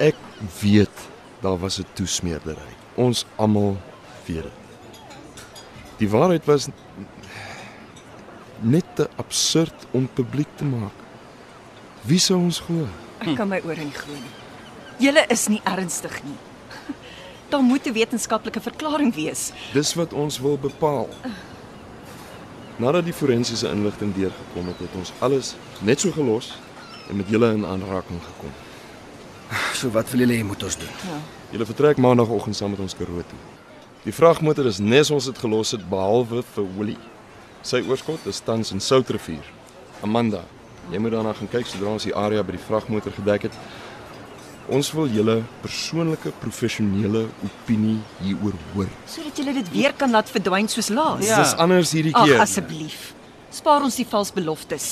Ek weet daar was 'n toesmeerdery. Ons almal weet dit. Die waarheid was net te absurd om publiek te maak. Wie sou ons glo? Ek kan my ore nie glo nie. Julle is nie ernstig nie. Daar moet 'n wetenskaplike verklaring wees. Dis wat ons wil bepaal. Nadat die forensiese inligting deurgekom het, het ons alles net so gelos en met julle in aanraking gekom. So wat wil julle hê moet ons doen? Julle vertrek maandagooggend saam met ons Karoo toe. Die vragmotor is nes ons dit gelos het behalwe vir Willie. Sy oorskot is tans in Soutrivier. Amanda, jy moet daarna gaan kyk sodra ons die area by die vragmotor gedek het. Ons wil julle persoonlike professionele opinie hieroor hoor. Sodat julle dit weer kan laat verdwyn soos laas. Ja. Dis anders hierdie Ag keer. asseblief. Spaar ons die vals beloftes.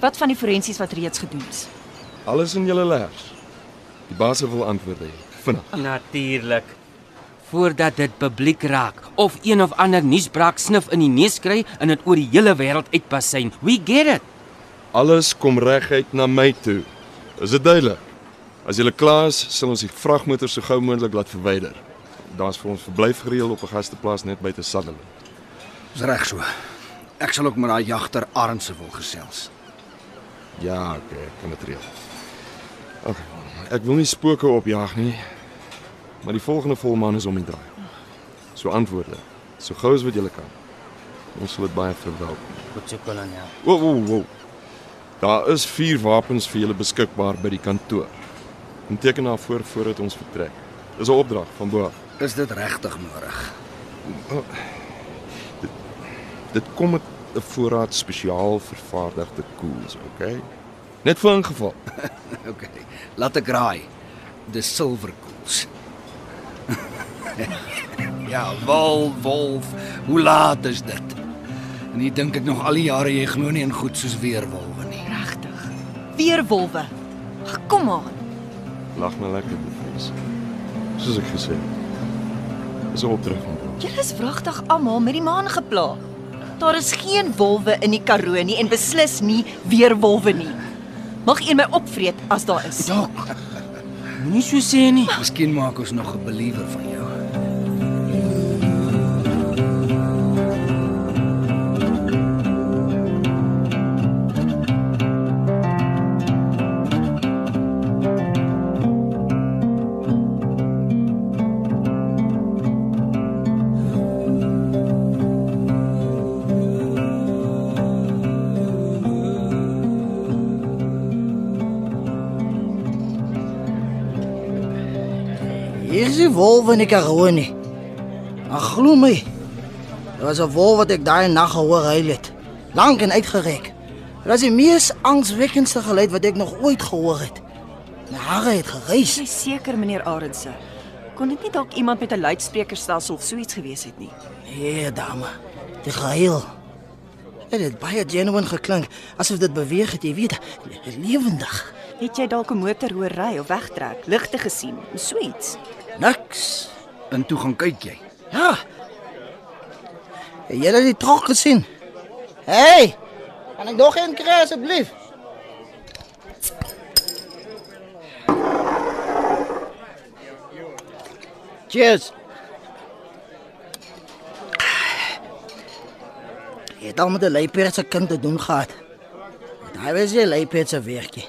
Wat van die forensies wat reeds gedoen is? Alles in julle lers. Die baas wil antwoorde hê. Vinnig. Natuurlik. Voordat dit publiek raak of een of ander nuusbraak snif in die neus kry en dit oor die hele wêreld uitpasyn. We get it. Alles kom reguit na my toe. Is dit duidelik? As julle klaar is, sal ons die vragmotor so gou moontlik laat verwyder. Daar's vir ons verblyf gereël op 'n gasteplaas net buite Sutherland. Dis reg so. Ek sal ook met daai jagter Arendse wil gesels. Ja, okay, ek kan dit reël. Okay. Ek wil nie spooke opjaag nie. Maar die volgende volmaan is om die draai. So antwoorde, so gou as wat jy kan. Ons sal dit baie verwelkom. Goed so kolonel. Wo wo wo. Daar is vier wapens vir julle beskikbaar by die kantoor. En teken daarvoor voordat ons vertrek. Dis 'n opdrag van bo af. Is dit regtig nodig? Dit kom met 'n voorraad spesiaal vervaardigde koels, okay? Net vir ingeval. OK. Laat ek raai. Dis silverkoels. ja, wol, wolf. Hoe laat is dit? En ek dink ek nog al die jare jy glo nie in goed soos weerwolwe nie. Regtig. Weerwolwe. Ag, Kom aan. Lag nou lekker, bevries. Soos ek gesê het. Dis 'n opdrag van bo af. Julle is wragtig almal met die maan gepla. Daar is geen wolwe in die Karoo nie en beslis nie weerwolwe nie. Mag een my opvreet as daar is. Dok. Moenie so sê nie. Miskien maak ons nog 'n believer van jou. Wolf in die Karoo nie. Ag glo my. Dit was 'n wolf wat ek daai nag gehoor hy het. Lank en uitgereik. Dit was die mees angswekkendste geluid wat ek nog ooit gehoor het. My hare het gereis. Jy seker meneer Arendse. Kon dit nie dalk iemand met 'n luidsprekerstelsel of so iets gewees het nie? Nee, dame. Die gehuil. Dit het baie genuine geklink, asof dit beweeg het, jy weet, lewendig. Het jy dalk 'n motor hoor ry of wegtrek, ligte gesien, so iets? Niks. En toe gaan kyk jy. Ja. Jy het die trok gesien? Hey! Kan ek nog een kry asseblief? Cheers. Jy het al met 'n leipeerd se kind te doen gehad. Daai was jy leipeerd se werkie.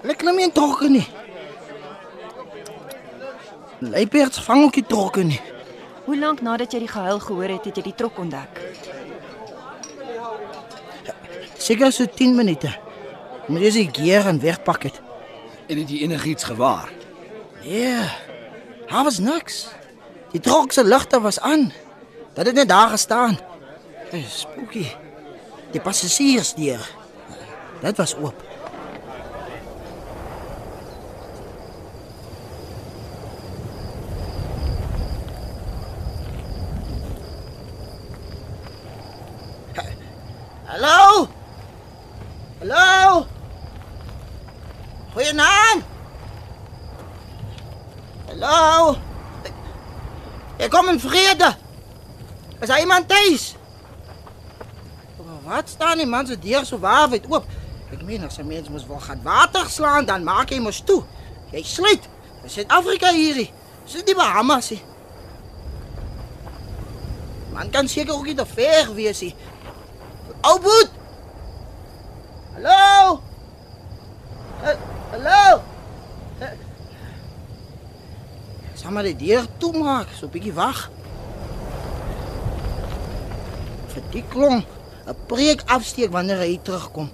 Hulle klim nie in trokke nie. Leipeerd vang ook nie trokke nie. Hoe lank nadat jy die gehuil gehoor het, het jy die trok ontdek? Seker so 10 minute. Moet jy se gear en wegpak het. En het jy enigiets gewaar? Ja. Daar was niks. Die trok se ligte was aan. Dat het net daar gestaan. Dis spooky. Die passasiersdeur. Dit was oop. Hallo? Hallo? Goeienaand. Hallo? Ek kom in vrede. Is daar iemand thuis? Wat staan die man se deur so waawyd oop? Ek meen as 'n mens mos wil gaan water slaan, dan maak hy mos toe. Jy sluit. Dis Suid-Afrika hierdie. Dis nie Bahamas nie. Man kan seker ook nie te ver wees nie. Boet. Hallo? Ha- Hallo? Sal maar die deur toemaak, so 'n bietjie wag. Vir die klong 'n preek afsteek wanneer hy terugkom.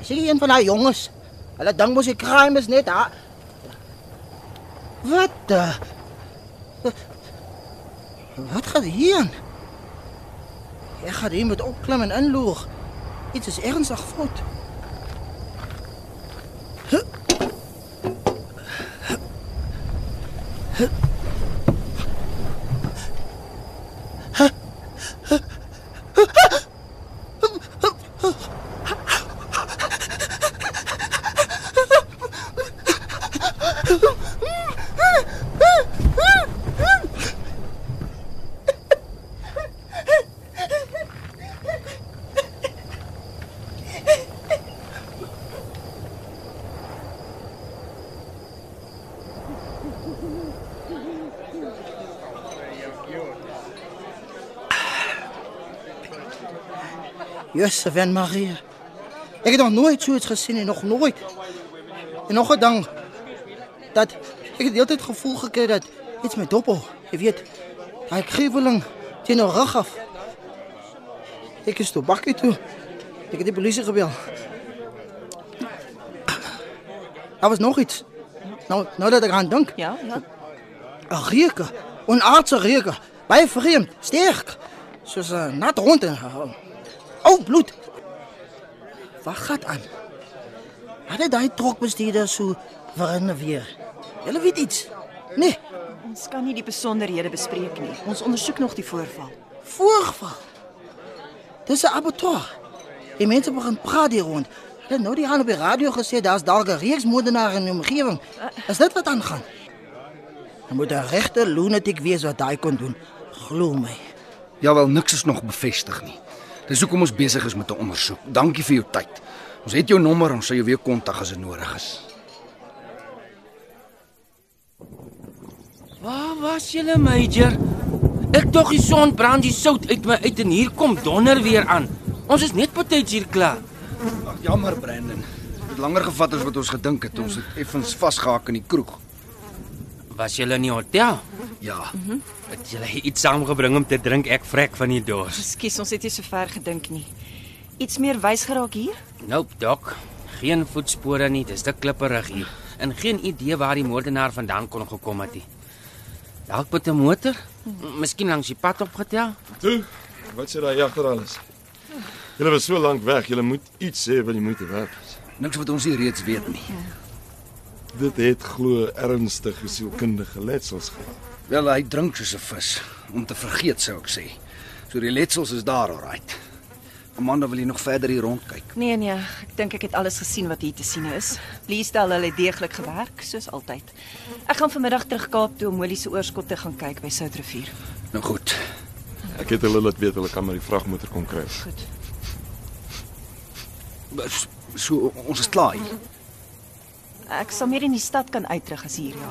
Is jy een van daai jonges? Hulle dink mos die crime is net daar. Wat? The? Wat gaan hier aan? Ek gaan hier met opklim en inloer. Iets is ernstig fout. Jesse van Maria. Ek het nog nooit so iets gesien nie, nog nooit. En nog 'n ding dat ek het deeltyd gevoel gekry dat iets met doppel, jy weet, daai kriebling teen 'n rug af. Ek is toe bakkie toe. Ek het die polisie gebel. Daar was nog iets. Nou, nou dat ek aan dink. Ja, ja. 'n Reuke, 'n aardse reuke. Baie vreemd, sterk. Soos 'n nat hond en ou bloed. Wat gaan aan? Had hy daai trokbestuurder so verander weer? Julle weet iets? Nee, Ons kan nie die besonderhede bespreek nie. Ons ondersoek nog die voorval. voorval. Dis 'n abattoir. Die mense begin praat hier rond. Hulle nou die aan op die radio gesê daar's dalk 'n reeks moordenaars in die omgewing. Is dit wat aangaan? Dan moet 'n regte lunatic wees wat daai kon doen. Glo my. Ja wel, niks is nog bevestig nie. Dis hoekom ons besig is met 'n ondersoek. Dankie vir jou tyd. Ons het jou nommer, ons sal jou weer kontak as dit nodig is. Waar was julle, Major? Ek dog die son brand die sout uit my uit en hier kom donder weer aan. Ons is net betyds hier klaar. Ag jammer Brandon. Dit langer gevat as wat ons gedink het. Ons het effens vasgehak in die kroeg. Was julle in die hotel? Ja. Het julle iets saamgebring om te drink? Ek vrek van die dors. Ekskuus, ons het nie so ver gedink nie. Iets meer wys geraak hier? Nope, dok. Geen voetspore nie, dis te klipperig hier. En geen idee waar die moordenaar vandaan kon gekom het nie. Dalk met 'n motor? Miskien langs die pad opgetel? Toe, wat sê daai jagter alles? Julle was so lank weg, julle moet iets sê wat die moeite werd is. Niks wat ons nie reeds weet nie. Dit het glo ernstige sielkundige letsels gehad. Wel, hy drink soos 'n vis om te vergeet sou ek sê. So die letsels is daar alright. Amanda wil jy nog verder hier rondkyk. Nee nee, ek dink ek het alles gesien wat hier te sien is. Lee stel hulle deeglik gewerk, soos altyd. Ek gaan vanmiddag terug Kaap toe om Molly se oorskot te gaan kyk by Soutrivier. Nou goed. Ek het hulle laat weet hulle kan maar die vragmotor kom kry. Goed. So, so ons is klaar hier. Ek sal meer in die stad kan uitrig as hier ja.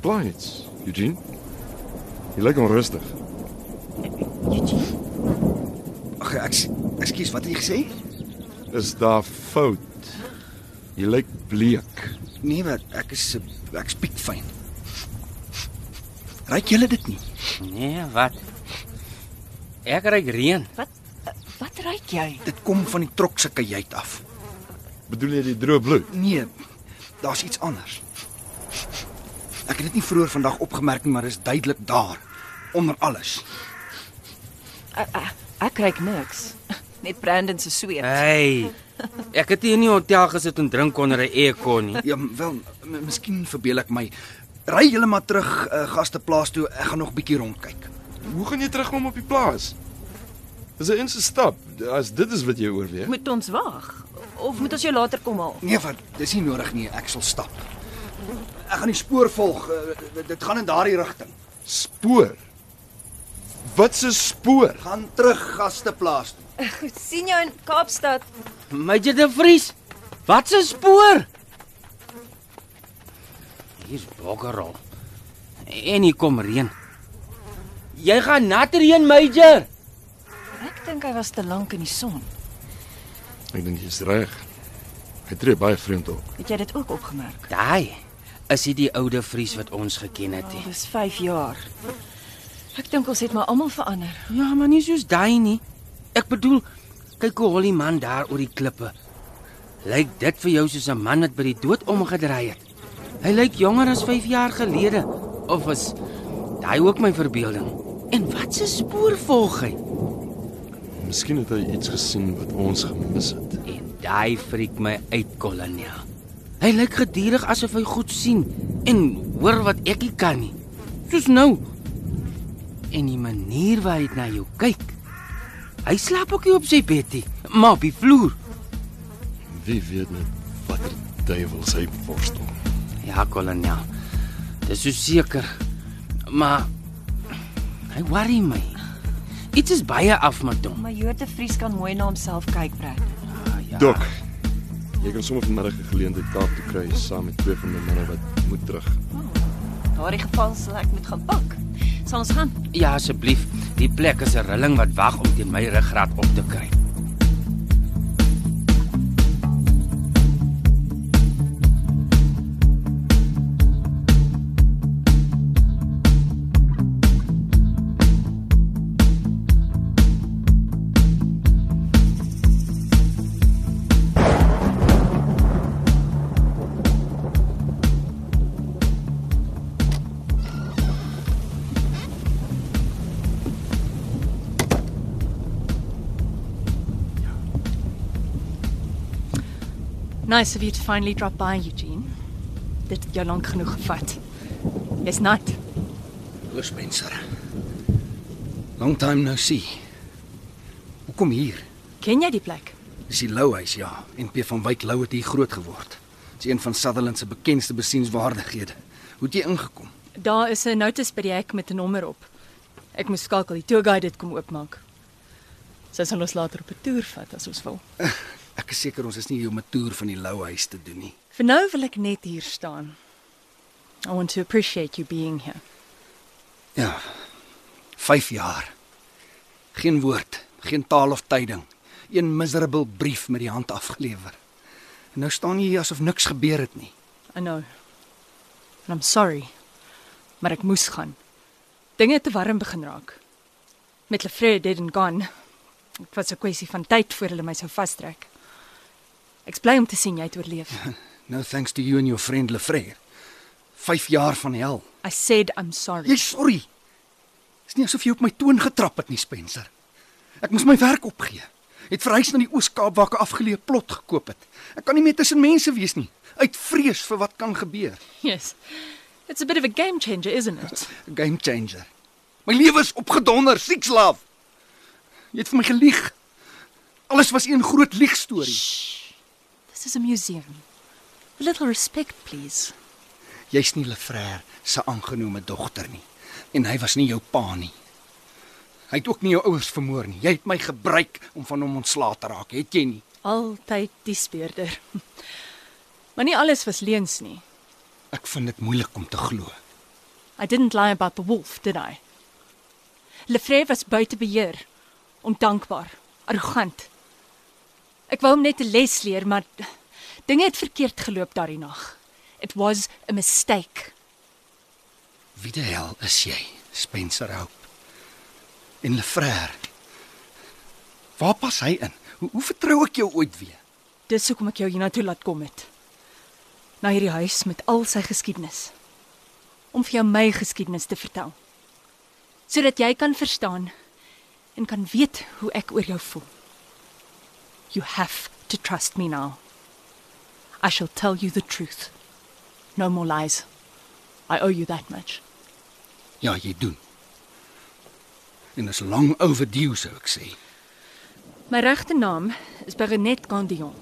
Plaits, Eugene. Jy lyk onrustig. Eugene, Ag ek ekskuus, wat het jy gesê? Is daar fout? Jy lyk bleek. Nee, wat ek is ek spiek fyn. Ryk julle dit nie? Nee, wat? Ek ry reën. wat wat ruik jy? Dit kom van die trok se kajuit af. Bedoel jy die droë bloed? Nee, daar's iets anders. Ek het dit nie vroeër vandag opgemerk nie, maar dit is duidelik daar onder alles. Ek, ruik niks. Net Brandon se sweet. Hey. Ek het hier in die hotel gesit en drink onder 'n aircon nie. Ja, wel, miskien verbeel ek my. Ry julle maar terug uh, gasteplaas toe. Ek gaan nog 'n bietjie rondkyk. Hoe gaan jy terugkom op die plaas? Dis 'n inse stap. As dit is wat jy oorweeg. Moet ons wag of moet ons jou later kom haal? Nee, wat, dis nie nodig nie. Ek sal stap. Ek gaan die spoor volg. Uh, dit, gaan in daardie rigting. Spoor. Wat se spoor? Gaan terug gasteplaas toe. Goed, sien jou in Kaapstad. Major de Vries. Wat 'n spoor? Hier's boggerol. En hier kom reën. Jy gaan nat reën, Major. Ek dink hy was te lank in die son. Ek dink jy's reg. Hy tree baie vreemd op. Het jy dit ook opgemerk? Daai is hy die oude Vries wat ons geken het. Oh, dis 5 jaar. Ek dink ons het maar almal verander. Ja, maar nie soos daai nie. Ek bedoel, kyk hoe hol die man daar oor die klippe. Lyk dit vir jou soos 'n man wat by die dood omgedraai het? Hy lyk jonger as 5 jaar gelede. Of is daai ook my verbeelding? En wat se spoor volg hy? Miskien het hy iets gesien wat ons gemis het. En daai freak my uit, kolonel. Hy lyk gedurig asof hy goed sien en hoor wat ek nie kan nie. Soos nou. En die manier waar hy na jou kyk. Hy slaap ook nie op sy bedie, maar op die vloer. Wie weet net watter duiwels hy worstel. Ja, kolonel. Dis so seker. Maar hy worry my. Iets is baie af met hom. Majoor de Vries kan mooi na homself kyk, Brad. Ah, ja. Dok. Jy kan sommer vanmiddag 'n geleentheid Kaap toe kry saam met twee van my manne wat moet terug. In daardie geval sal ek moet gaan pak. Sal ons gaan? Ja, asseblief. Die plek is 'n rilling wat wag om teen my ruggraat op te kry. Nice of you to finally drop by, Eugene. Dit het jou lank genoeg gevat. Jy's nat. Hallo Spencer. Long time no see. Hoekom hier? Ken jy die plek? Dis die Louhuis, ja. NP van Wyk Lou het hier groot geword. Dis een van Sutherland se bekendste besienswaardighede. Hoe het jy ingekom? Daar is 'n notas by die hek met 'n nommer op. Ek moes skakel die tourguide dit kom oopmaak. Sy sal ons later op 'n toer vat as ons wil. Ek is seker ons is nie hier om 'n toer van die Louhuis te doen nie. Vir nou wil ek net hier staan. I want to appreciate you being here. Ja. 5 jaar. Geen woord, geen taal of tyding. Een miserable brief met die hand afgelewer. En nou staan jy hier asof niks gebeur het nie. I know. And I'm sorry. Maar ek moes gaan. Dinge het te warm begin raak. Met Lefrey dead and gone. Dit was 'n kwessie van tyd voor hulle my sou vastrek. Ek's bly om te sien jy het oorleef. No thanks to you and your friend Lefrere. 5 jaar van hel. I said I'm sorry. Jy sorry. Dis nie asof jy op my toon getrap het nie, Spencer. Ek moes my werk opgee. Het verhuis na die Oos-Kaap waar ek 'n afgeleë plot gekoop het. Ek kan nie meer tussen mense wees nie, uit vrees vir wat kan gebeur. Yes. It's a bit of a game changer, isn't it? 'n Game changer. My lewe is opgedonder, six love. Jy het vir my gelieg. Alles was een groot liegstorie. This is a museum. A little respect, please. Jy's nie Lefrere se aangenome dogter nie en hy was nie jou pa nie. Hy het ook nie jou ouers vermoor nie. Jy het my gebruik om van hom ontslae te raak, het jy nie? Altyd die speurder. Maar nie alles was leuns nie. Ek vind dit moeilik om te glo. I didn't lie about the wolf, did I? Lefrey was buite beheer, ondankbaar, arrogant. Ek wou hom net 'n les leer, maar dinge het verkeerd geloop daardie nag. It was a mistake. Wie die hel is jy, Spencer Hope? En Lefrere. Waar pas hy in? Hoe, hoe vertrou ek jou ooit weer? Dis hoekom ek jou hiernatoe laat kom het. Na hierdie huis met al sy geskiedenis. Om vir jou my geskiedenis te vertel. Sodat jy kan verstaan en kan weet hoe ek oor jou voel. You have to trust me now. I shall tell you the truth. No more lies. I owe you that much. Ja, jy doen. En is lang overdue, sou ek sê. My regte naam is Baronet Gandion.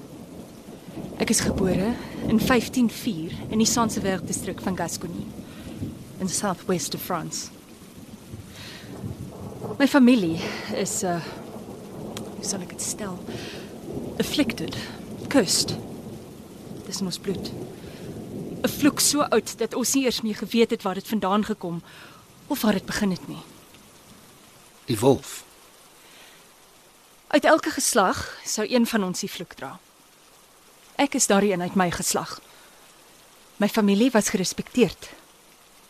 Ek is gebore in 1504 in die Sansewerk distrik van Gascogne in the southwest of France. My familie is uh hoe sal ek dit stel? Afflicted, cursed. Dis ons bloed. 'n Vloek so oud dat ons nie eers meer geweet het waar dit vandaan gekom of waar dit begin het nie. Die wolf. Uit elke geslag sou een van ons die vloek dra. Ek is daardie een uit my geslag. My familie was gerespekteerd.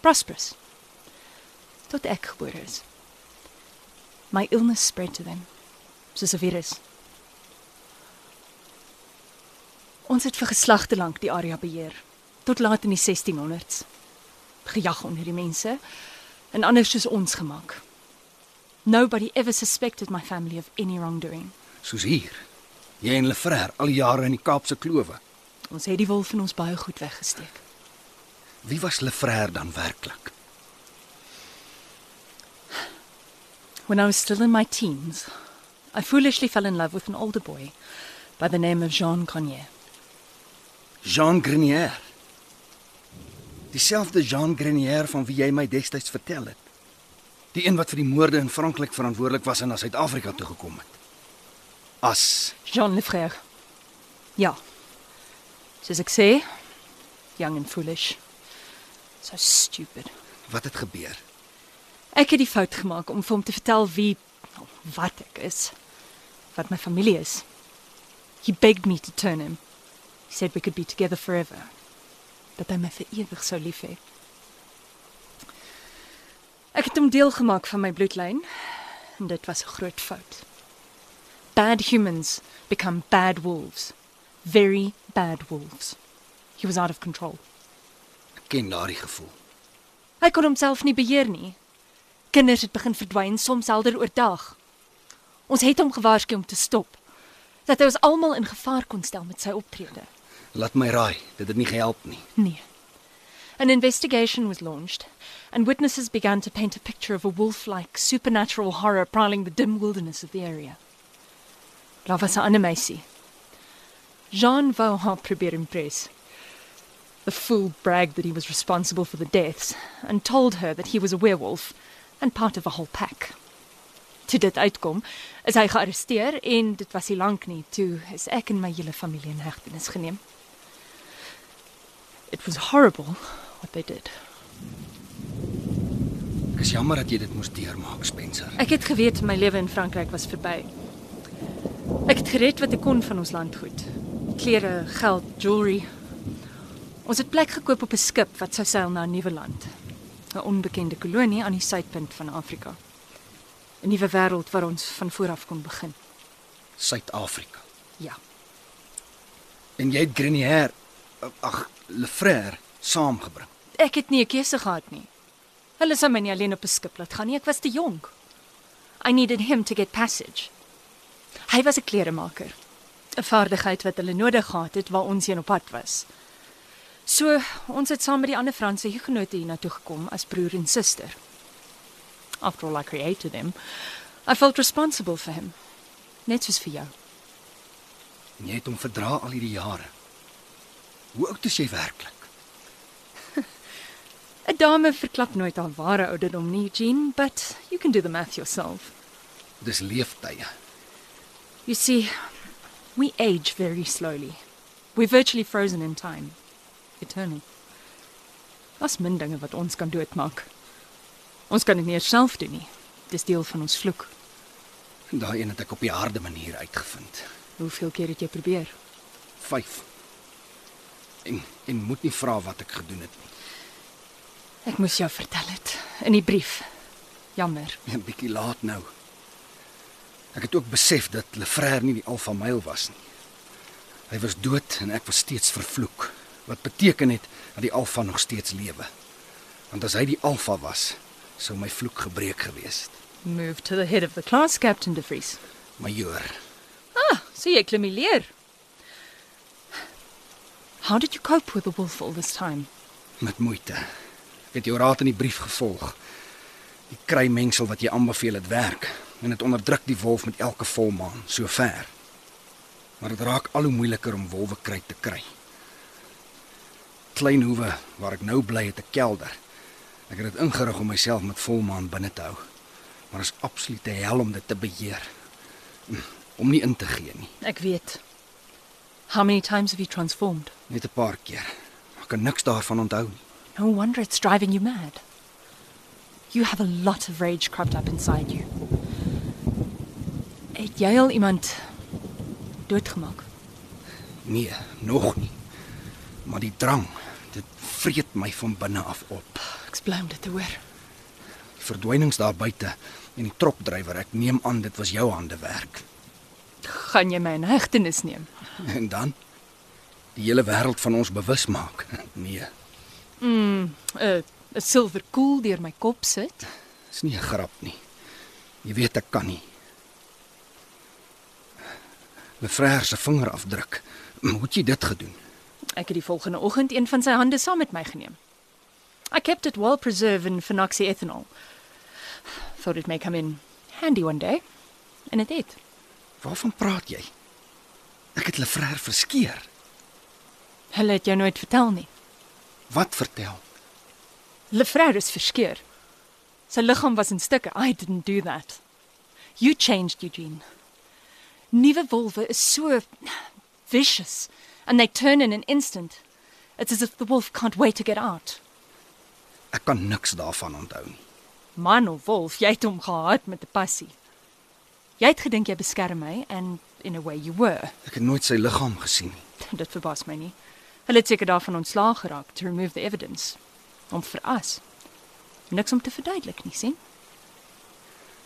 Prosperous. Tot ek gebore is. My illness spread to them. Soos 'n virus. Ons het vir geslagte lank die area beheer tot laat in die 1600s. Gejag onder die mense en anders soos ons gemaak. Nobody ever suspected my family of any wrongdoing. Soos hier. Jy en Lefrere al jare in die Kaapse klowe. Ons het die wolf in ons baie goed weggesteek. Wie was Lefrere dan werklik? When I was still in my teens, I foolishly fell in love with an older boy by the name of Jean Cognier. Jean Grenier. Dieselfde Jean Grenier van wie jy my destyds vertel het. Die een wat vir die moorde in Frankryk verantwoordelik was en na Suid-Afrika toe gekom het. As Jean Lefrère. Ja. Soos ek sê, young and foolish. So stupid. wat het gebeur? Ek het die fout gemaak om vir hom te vertel wie wat ek is. Wat my familie is. He begged me to turn him. He said we could be together forever. Dat hy my vir ewig sou lief hê. Ek het hom deel gemaak van my bloedlyn en dit was 'n groot fout. Bad humans become bad wolves. Very bad wolves. He was out of control. Ek ken daardie gevoel. Hy kon homself nie beheer nie. Kinders het begin verdwyn, soms helder oordag. Ons het hom gewaarsku om te stop. Dat hy ons almal in gevaar kon stel met sy optrede. Laat my raai, dit het nie gehelp nie. Nee. An investigation was launched, and witnesses began to paint a picture of a wolf like supernatural horror prowling the dim wilderness of the area. Daar was 'n ander meisie. Jean wou probeer impress. The fool bragged that he was responsible for the deaths and told her that he was a werewolf and part of a whole pack. Toe dit uitkom, is hy gearresteer en dit was nie lank nie toe is ek en my hele familie in hegtenis geneem. It was horrible what they did. Ek is jammer dat jy dit moes deurmaak, Spencer. Ek het geweet my lewe in Frankryk was verby. Ek het gered wat ek kon van ons landgoed. Klere, geld, jewelry. Ons het plek gekoop op 'n skip wat sou seil na 'n nuwe land. 'n Onbekende kolonie aan die suidpunt van Afrika. 'n Nuwe wêreld waar ons van voor af kon begin. Suid-Afrika. Ja. En jy het Grenier, ag, Lefrère saamgebring. Ek het nie 'n keuse gehad nie. Hulle sou my nie alleen op 'n skip laat gaan nie, ek was te jonk. I needed him to get passage. Hy was 'n kleremaker. 'n Vaardigheid wat hulle nodig gehad het waar ons heen op pad was. So, ons het saam met die ander Franse Hugenote hiernatoe gekom as broer en suster. After all I created him, I felt responsible for him. Net soos vir jou. Jy het hom verdra al hierdie jare. Hoe oud is jy werklik? 'n Dame verklap nooit haar ware ouderdom nie, Jean, but you can do the math yourself. Dis leeftye. You see, we age very slowly. We're virtually frozen in time. Eternal. Daar's min dinge wat ons kan doodmaak. Ons kan dit nie self doen nie. Dis deel van ons vloek. Daai een het ek op die harde manier uitgevind. Hoeveel keer het jy probeer? 5. En en moet nie vra wat ek gedoen het nie. Ek moes jou vertel het in die brief. Jammer. 'n Bietjie laat nou. Ek het ook besef dat Lefrère nie die alfa myl was nie. Hy was dood en ek was steeds vervloek, wat beteken het dat die alfa nog steeds lewe. Want as hy die alfa was, sou my vloek gebreek gewees het. Move to the head of the class, Captain De Vries. Majoor, Ah, so jy klim die leer. How did you cope with the wolf all this time? met moeite. Ek het jou raad in die brief gevolg. Die kruimengsel wat jy aanbeveel het werk en dit onderdruk die wolf met elke volmaan so ver. Maar dit raak al hoe moeiliker om wolwe kry te kry. Klein hoewe waar ek nou bly het 'n kelder. Ek het dit ingerig om myself met volmaan binne te hou. Maar is absolute hel om dit te beheer. Hm, Om nie in te gee nie. Ek weet. How many times have you transformed? Net 'n paar keer. Ek kan niks daarvan onthou nie. No wonder it's driving you mad. You have a lot of rage cropped up inside you. Het jy al iemand doodgemaak? Nee, nog nie. Maar die drang, dit vreet my van binne af op. Ek's bly om dit te hoor. Die verdwynings daar buite en die tropdrywer, ek neem aan dit was jou hande werk. Gaan jy my in hegtenis neem? En dan die hele wêreld van ons bewus maak. Nee, Mm, 'n 'n silwer koel deur my kop sit. dis nie 'n grap nie. Jy weet ek kan nie. Lefrère se vingerafdruk. Hoe het jy dit gedoen? Ek het die volgende oggend een van sy hande saam met my geneem. I kept it well preserved in phenoxyethanol. Thought it may come in handy one day. And it did. Waarvan praat jy? Ek het Lefrère verskeer. Hulle het jou nooit vertel nie. Wat vertel? Lefrère is verskeur. Sy liggaam was in stukke. I didn't do that. You changed, Eugene. Nuwe wolwe is so vicious and they turn in an instant. It's as if the wolf can't wait to get out. Ek kan niks daarvan onthou nie. Man of wolf, jy het hom gehad met 'n passie. Jy het gedink jy beskerm my and in a way you were. Ek het nooit sy liggaam gesien nie. Dit verbaas my nie. Hulle het seker daarvan ontslaag geraak to remove the evidence. Om veras. Niks om te verduidelik nie, sien?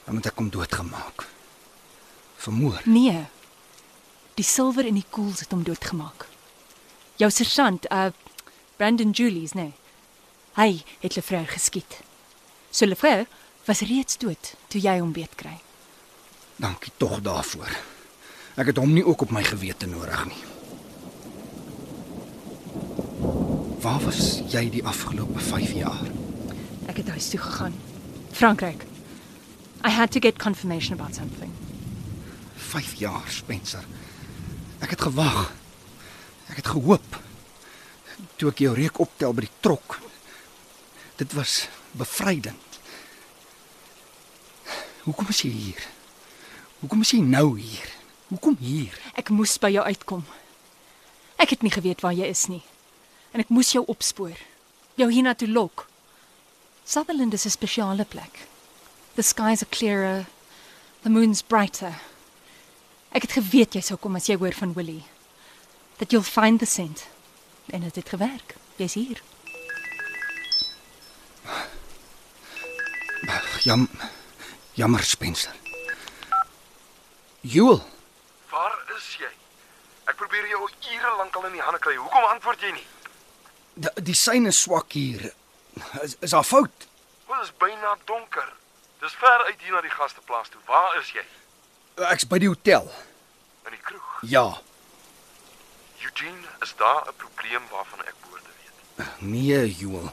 Dan moet ek hom doodgemaak. Vermoor. Nee. Die silwer in die koels het hom doodgemaak. Jou sergeant, uh Brandon Julies, nee. Hy het Lefrère geskiet. So Lefrère was reeds dood toe jy hom beet kry. Dankie tog daarvoor. Ek het hom nie ook op my gewete nodig nie. Waar was jy die afgelope 5 jaar? Ek het huis toe gegaan. Frankryk. I had to get confirmation about something. 5 jaar, Spencer. Ek het gewag. Ek het gehoop. Toe ek jou reuk optel by die trok. Dit was bevrydend. Hoekom is jy hier? Hoekom is jy nou hier? Hoekom hier? Ek moes by jou uitkom. Ek het nie geweet waar jy is nie. En ek moes jou opspoor. Jou hiernatoe lok. Sutherland is 'n spesiale plek. The skies are clearer. The moon's brighter. Ek het geweet jy sou kom as jy hoor van Willie. That you'll find the scent. En dit het gewerk. Jy's hier. Jam jammer Spencer. Joel, Waar is jy? Ek probeer jou ure lank al in die hande kry. Hoekom antwoord jy nie? die, die sein is swak hier. Is, is daar fout? Wel, is byna donker. Dis ver uit hier na die gasteplaas toe. Waar is jy? Ek's by die hotel. In die kroeg. Ja. Eugene, is daar 'n probleem waarvan ek behoort te weet? Nee, Joel.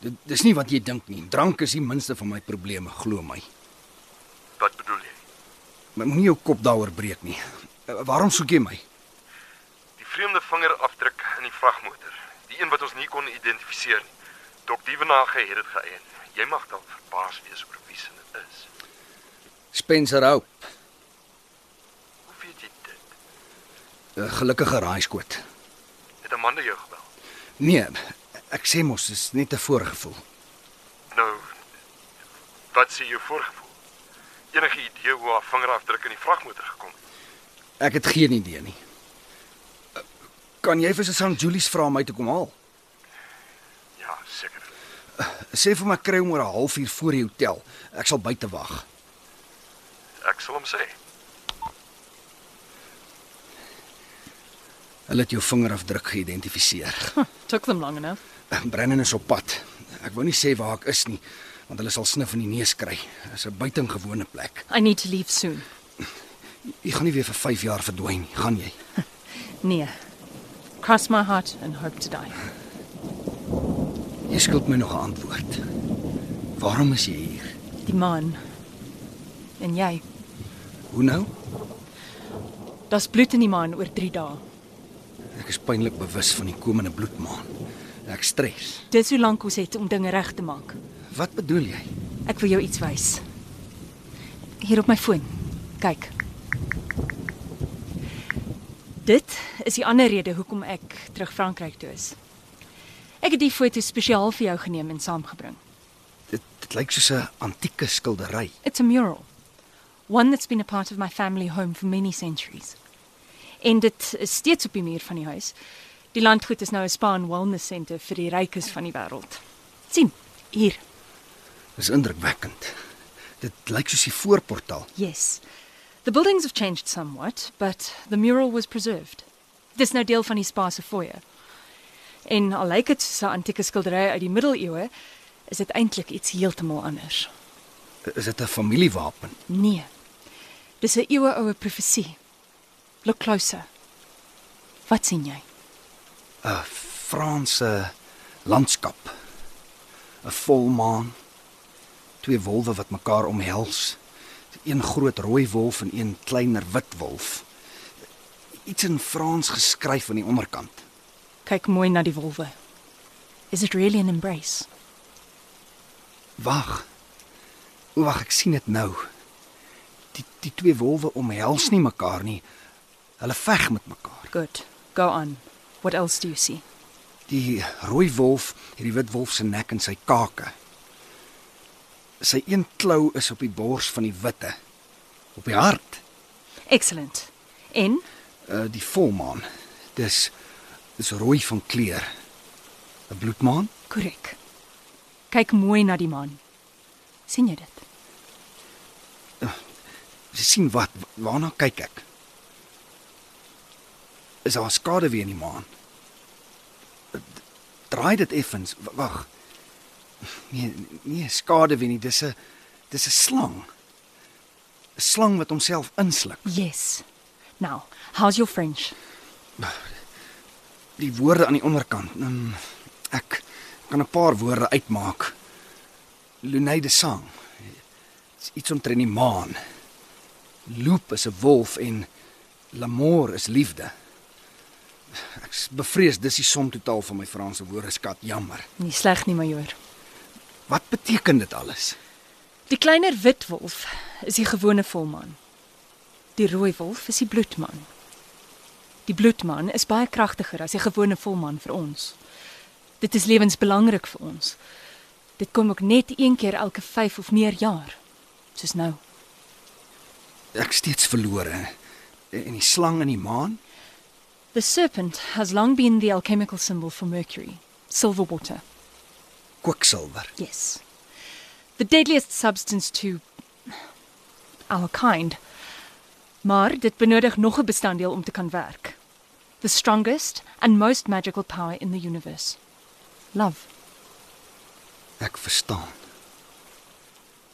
Dit dis nie wat jy dink nie. Drank is die minste van my probleme, glo my. Wat bedoel jy? Maar moenie jou kop daaroor breek nie. Waarom soek jy my? Vreemde vingerafdruk in die vragmotor. Die een wat ons nie kon identifiseer nie. Dok Dievenage het dit geëien. Jy mag dalk verbaas wees oor wie se dit is. Spencer Hope. Hoe weet jy dit? 'n Gelukkige raaiskoot. Het Amanda jou gebel? Nee, ek sê mos dis net 'n voorgevoel. Nou, wat sê jou voorgevoel? Enige idee hoe haar vingerafdruk in die vragmotor gekom het? Ek het geen idee nie. Kan jy vir Susan Julies vra om my te kom haal? Ja, seker. Sê vir my kry hom oor 'n halfuur voor die hotel. Ek sal buite wag. Ek sal hom sê. Hulle het jou vingerafdruk geïdentifiseer. Took them long enough. Brennan is op pad. Ek wou nie sê waar ek is nie, want hulle sal snif in die neus kry. Dit is 'n buitengewone plek. I need to leave soon. Jy gaan nie weer vir 5 jaar verdwyn nie, gaan jy? Nee. Cross my heart and hope to die. Jy skuld my nog 'n antwoord. Waarom is jy hier? Die maan. En jy, Hoe nou? daar's bloed in die maan oor 3 dae. Ek is pynlik bewus van die komende bloedmaan. Ek stres. Dis hoe lank ons het om dinge reg te maak. Wat bedoel jy? Ek wil jou iets wys. Hier op my foon. Kyk. Dit is die ander rede hoekom ek terug Frankryk toe is. Ek het die foto spesiaal vir jou geneem en saamgebring. Dit dit lyk soos 'n antieke skildery. It's a mural. One that's been a part of my family home for many centuries. En dit is steeds op die muur van die huis. Die landgoed is nou 'n spa en wellness center vir die rykes van die wêreld. sien, hier. Dis indrukwekkend. Dit lyk soos die voorportaal. Yes. The buildings have changed somewhat, but the mural was preserved. Dis nou deel van die spa se foyer. En al lyk dit soos 'n antieke skildery uit die middeleeue, is dit eintlik iets heeltemal anders. Is dit 'n familiewapen? Nee. Dis 'n eeueoue profesie. Look closer. Wat sien jy? 'n Franse landskap. 'n Volmaan. Twee wolwe wat mekaar omhels. Een groot rooi wolf en een kleiner wit wolf. Iets in Frans geskryf aan die onderkant. Kyk mooi na die wolwe. Is it really an embrace? Wag. O, wag, ek sien dit nou. Die die twee wolwe omhels nie mekaar nie. Hulle veg met mekaar. Good. Go on. What else do you see? Die rooi wolf het die wit wolf se nek in sy kake. Sy een klou is op die bors van die witte. Op die hart. Excellent. En Uh die volmaan. Dis dis rooi van kleur. 'n Bloedmaan? korrek. Kyk mooi na die maan. sien jy dit? Jy sien wat? Waarna kyk ek? Is daar skade weer in die maan? D- Draai dit effens. Wag. Nee, nee, skade weer nie. Dis 'n dis 'n slang. 'n Slang wat homself insluk. Yes. Now, how's your French? Die woorde aan die onderkant. Um, Ek kan 'n paar woorde uitmaak. Lunay de Sang. Dit's iets omtrent die maan. Loop is 'n wolf en l'amour is liefde. Ek is bevrees dis die som totaal van my Franse woordeskat. Jammer. Nie sleg nie, majoor. Wat beteken dit alles? Die kleiner wit wolf is die gewone volmaan. Die rooi wolf is die bloedmaan. Die bloedmaan is baie kragtiger as die gewone volmaan vir ons. Dit is lewensbelangrik vir ons. Dit kom ook net een keer elke 5 of meer jaar. Soos nou. Ek steeds verlore. En die slang in die maan? The serpent has long been the alchemical symbol for mercury, silver water. Kwiksilwer. Yes. The deadliest substance to our kind. Maar dit benodig nog 'n bestanddeel om te kan werk. The strongest and most magical power in the universe. Love. Ek verstaan.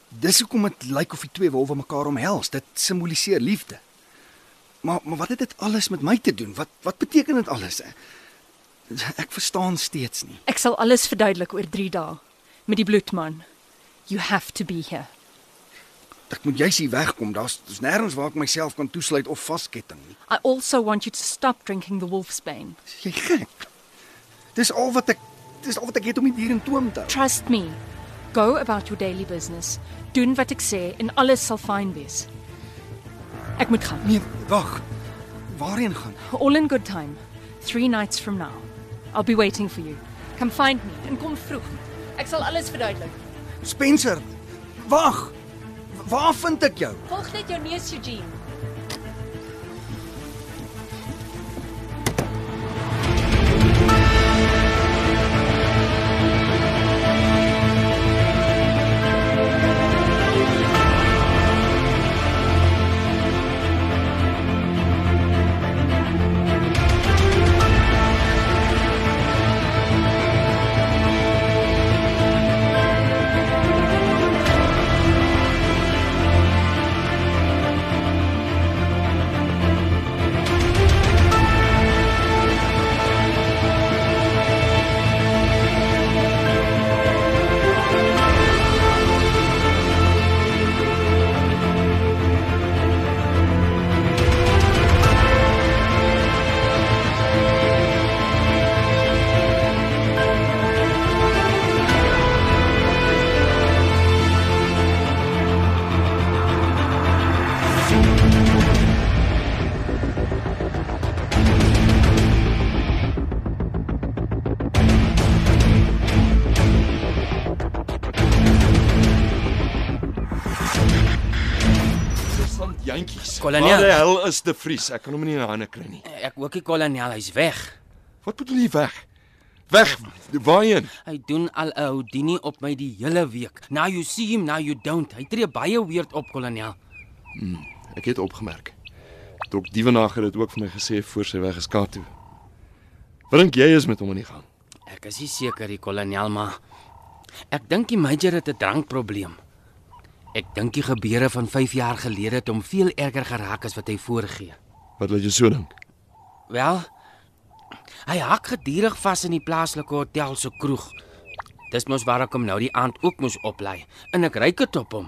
Dis hoekom dit lyk of die twee wolwe mekaar omhels. Dit simboliseer liefde. Maar maar wat het dit alles met my te doen? Wat wat beteken dit alles? Ek verstaan steeds nie. Ek sal alles verduidelik oor 3 dae met die bloedman. You have to be here. Ek moet juis hier wegkom. Daar's daar's nêrens waar ek myself kan toesluit of vasketting nie. I also want you to stop drinking the wolf's bane. Jy gek. Dis al wat ek dis al wat ek het om dier in toom te hou. Trust me. Go about your daily business. Doen wat ek sê en alles sal fyn wees. Ek moet gaan. Nee, wag. Waarheen gaan? All in good time. 3 nights from now. I'll be waiting for you. Come find me en kom vroeg. Ek sal alles verduidelik. Spencer. Wag. Waar vind ek jou? Volg net jou neus, Eugene. Hel is De Vries? Ek kan hom nie in die hande kry nie. Ek ook die kolonel, hy's weg. Wat bedoel jy weg? Weg. Waarheen? Hy doen al 'n Houdini op my die hele week. Now you see him, now you don't. Hy tree baie weird op, kolonel. Ek het opgemerk. Dok Dievenage het dit ook vir my gesê voor sy weg is Kaap toe. Wat dink jy is met hom aan die gang? Ek is nie seker die kolonel maar ek dink die major het 'n drankprobleem. Ek dink die gebeure van 5 jaar gelede het hom veel erger geraak as wat hy voorgee. Wat laat jy so dink? Wel, hy hak gedurig vas in die plaaslike hotel se kroeg. Dis mos waar ek hom nou die aand ook moes oplei en ek ryk dit op hom.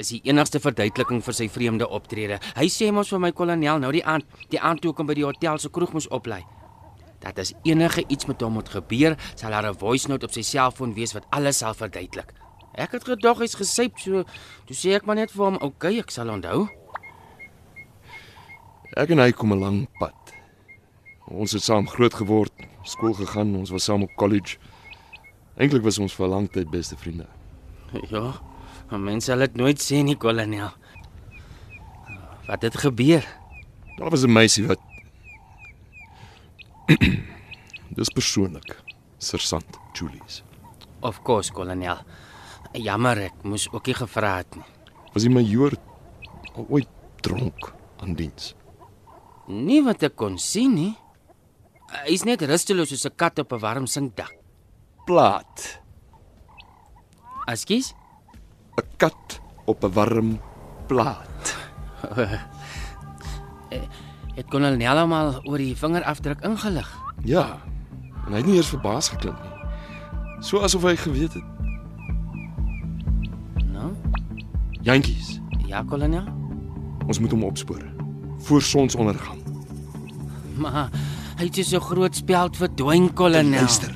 Dis die enigste verduideliking vir sy vreemde optrede. Hy sê mos vir my kolonel nou die aand, die aand toe ek hom by die hotel se kroeg moes oplei. Dat as enige iets met hom moet gebeur, sal daar 'n voice note op sy selfoon wees wat alles sal verduidelik. Ek het gedog hy's gesyp so, toe sê ek maar net vir hom, "Oké, okay, ek sal onthou." Ek en hy kom 'n lang pad. Ons het saam groot geword, skool gegaan, ons was saam op college. Eintlik was ons vir 'n lang tyd beste vriende. Ja, maar mense sal dit nooit sê nie, kolonel. Wat het gebeur? Daar was 'n meisie wat Dis persoonlik. Sersant Julius. Of course, kolonel. Jammer, ek moes ook nie gevra het nie. Was die majoor ooit dronk aan diens? Nie wat ek kon sien nie. Hy's net rusteloos soos 'n kat op 'n warm sinkdak. Plaat. Askies? 'n Kat op 'n warm plaat. Het kolonel hom al oor die vingerafdruk ingelig. Ja. En hy het nie eers verbaas geklink nie. So asof hy geweet het. Jantjies, ja, kolonel. ons moet hom opspoor voor sonsondergang. Maar hy het so groot speld verdwyn, kolonel. Luister.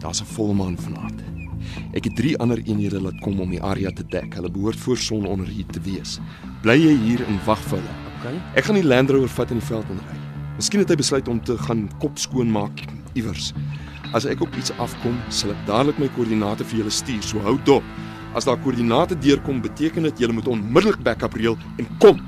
Daar's 'n volmaan vanaand. Ek het 3 ander eenhede laat kom om die area te dek. Hulle behoort voor sononder hier te wees. Bly jy hier en wag vir hulle. Okay. Ek gaan die Land Rover vat in die veld en ry. Miskien het hy besluit om te gaan kop skoon maak iewers. As ek op iets afkom, sal ek dadelik my koördinate vir julle stuur. So hou dop. As daar koördinate deurkom, beteken dit julle moet onmiddellik backup reël en kom.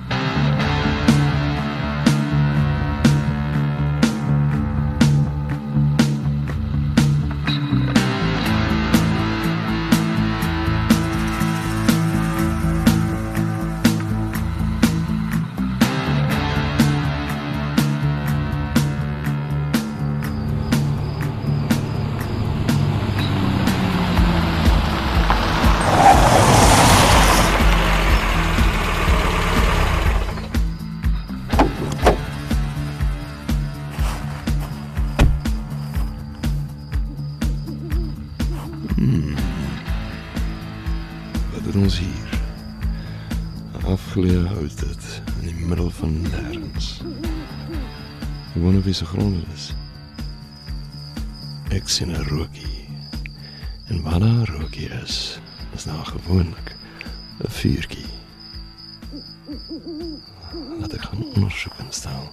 Se grond is. Ek sien 'n rookie. En waar daar 'n rookie is, is daar gewoonlik 'n vuurtjie. Laat ek gaan ondersoek instel.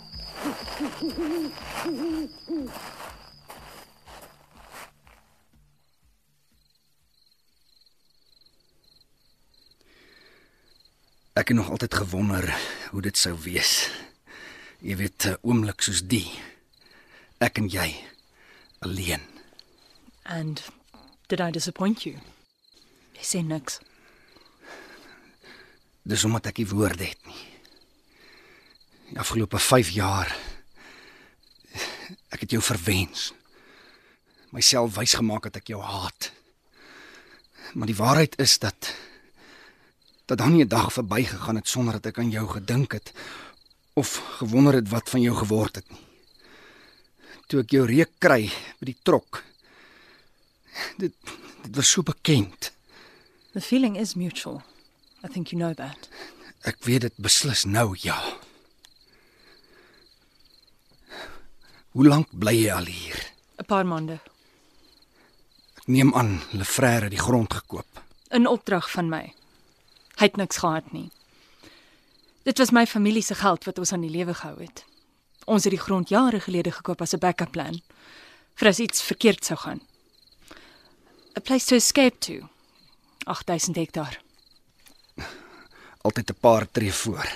Ek het nog altyd gewonder hoe dit sou wees. Jy weet, 'n oomblik soos die. Ek en jy alleen. And did I disappoint you? Jy sê niks. Dis omdat ek nie woorde het nie. Die afgelope 5 jaar ek het jou verwens. Myself wys gemaak dat ek jou haat. Maar die waarheid is dat dat daar nie 'n dag verbygegaan het sonder dat ek aan jou gedink het of gewonder het wat van jou geword het nie. Toe ek jou reuk kry by die trok. Dit dit was so bekend. The feeling is mutual. I think you know that. Ek weet dit beslis nou, ja. Hoe lank bly jy al hier? 'n Paar maande. Ek neem aan Lefrère het die grond gekoop. 'n Opdrag van my. Hy het niks gehad nie. Dit was my familie se geld wat ons aan die lewe gehou het. Ons het die grond jare gelede gekoop as 'n backup plan vir as iets verkeerd sou gaan. 'n Place to escape to. 8000 hektaar. Altyd 'n paar tree voor.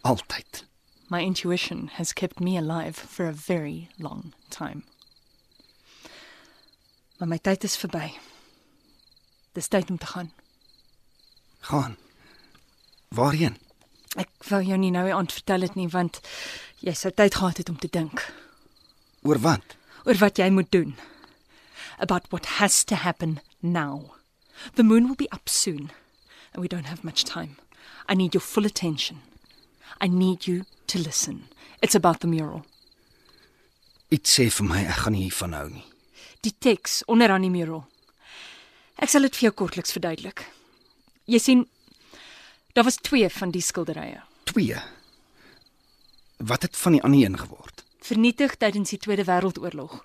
Altyd. My intuition has kept me alive for a very long time. Maar my tyd is verby. Dis tyd om te gaan. Gaan. Waarheen? Ek wou jou nie nou aand vertel dit nie want jy sou tyd gehad het om te dink Oor wat? oor wat jy moet doen. About what has to happen now. The moon will be up soon and we don't have much time. I need your full attention. I need you to listen. It's about the mural. Iets sê vir my ek gaan nie hiervan hou nie. Die teks onder aan die mural. Ek sal dit vir jou kortliks verduidelik. Jy sien daar was twee van die skilderye. 2. Wat het van die ander een geword? vernietig tydens die Tweede Wêreldoorlog.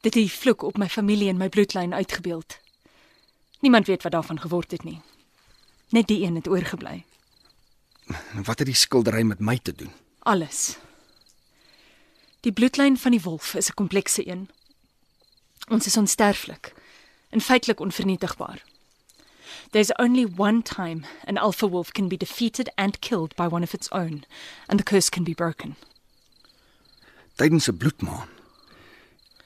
Dit het die vloek op my familie en my bloedlyn uitgebeeld. Niemand weet wat daarvan geword het nie. Net die een het oorgebly. Wat het die skildery met my te doen? Alles. Die bloedlyn van die wolf is 'n komplekse een. Ons is onsterflik en feitelik onvernietigbaar. There's only one time an alpha wolf can be defeated and killed by one of its own, and the curse can be broken. Tydens 'n bloedmaan.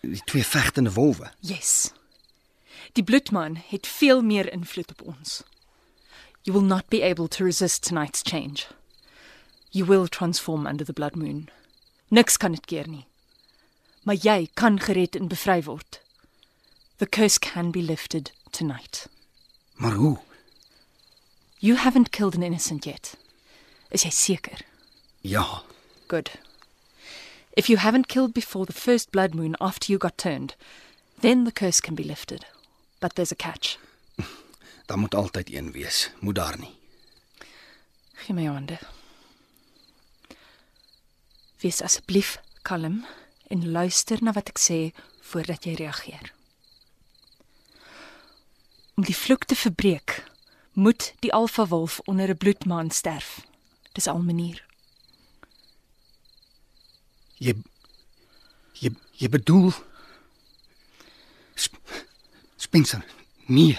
Die twee vegtende wolwe. Yes. Die bloedman het veel meer invloed op ons. You will not be able to resist tonight's change. You will transform under the blood moon. Niks kan dit keer nie. Maar jy kan gered en bevry word. The curse can be lifted tonight. Maar hoe? You haven't killed an innocent yet. Is jy seker? Ja, Good. If you haven't killed before the first blood moon after you got turned, then the curse can be lifted. But there's a catch. Daar moet altyd een wees, moet daar nie. Gee my hande. Wees asseblief kalm en luister na wat ek sê voordat jy reageer. Om die vloek te verbreek, moet die alfa wolf onder 'n bloedmaan sterf. Dis al manier. Jy jy jy bedoel Sp Spencer. Nee.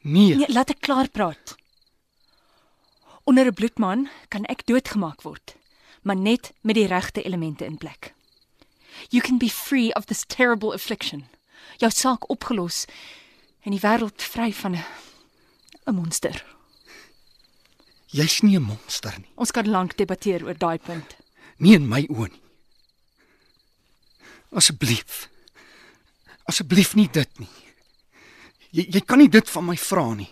Nee. Nee, laat ek klaar praat. Onder 'n bloedmaan kan ek doodgemaak word, maar net met die regte elemente in plek. You can be free of this terrible affliction. Jou saak opgelos en die wêreld vry van 'n 'n monster. Jy's nie 'n monster nie. Ons kan lank debatteer oor daai punt. Nie in my oë nie. Asseblief. Asseblief nie dit nie. Jy jy kan nie dit van my vra nie.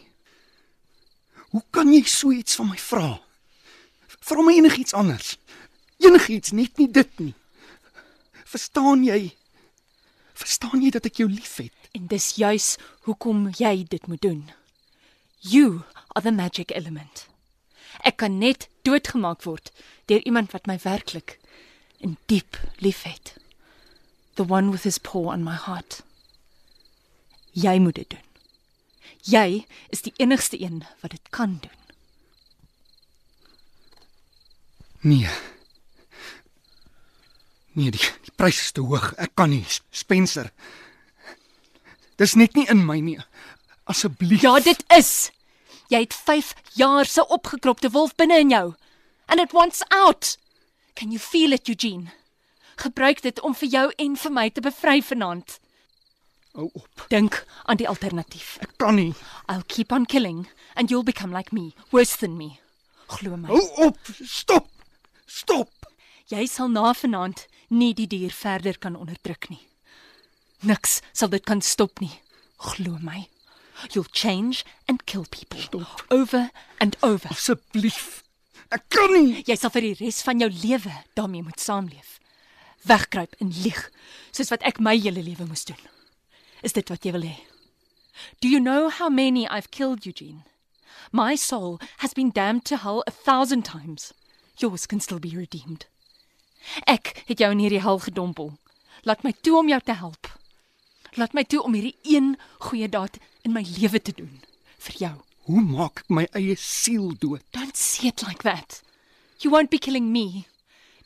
Hoe kan jy so iets van my vra? Vra my enigiets anders. Enigiets, net nie dit nie. Verstaan jy? Verstaan jy dat ek jou liefhet? En dis juis hoekom jy dit moet doen. You are the magic element. Ek kan net doodgemaak word deur iemand wat my werklik in diep liefhet. The one with his paw on my heart. Jy moet dit doen. Jy is die enigste een wat dit kan doen. Nee. Nee, die, die prys is te hoog. Ek kan nie, Spencer. Dis net nie in my nie. Asseblief. Ja, dit is. Jy het 5 jaar se opgekropte wolf binne in jou. And it wants out. Can you feel it, Eugene? Gebruik dit om vir jou en vir my te bevry vanaand. Hou op. Dink aan die alternatief. Ek kan nie. I'll keep on killing and you'll become like me, worse than me. Glo my. Hou op. Stop. Stop. Jy sal na vanaand nie die dier verder kan onderdruk nie. Niks sal dit kan stop nie. Glo my. You'll change and kill people Stop. over and over. Asseblief. Ek kan nie. Jy sal vir die res van jou lewe daarmee moet saamleef. Wegkruip en lieg, soos wat ek my hele lewe moes doen. Is dit wat jy wil hê? Do you know how many I've killed, Eugene? My soul has been damned to hell a thousand times. Yours can still be redeemed. Ek het jou in hierdie hel gedompel. Laat my toe om jou te help. Laat my toe om hierdie een goeie daad in my lewe te doen vir jou. Hoe maak ek my eie siel dood? Don't see it like that. You won't be killing me.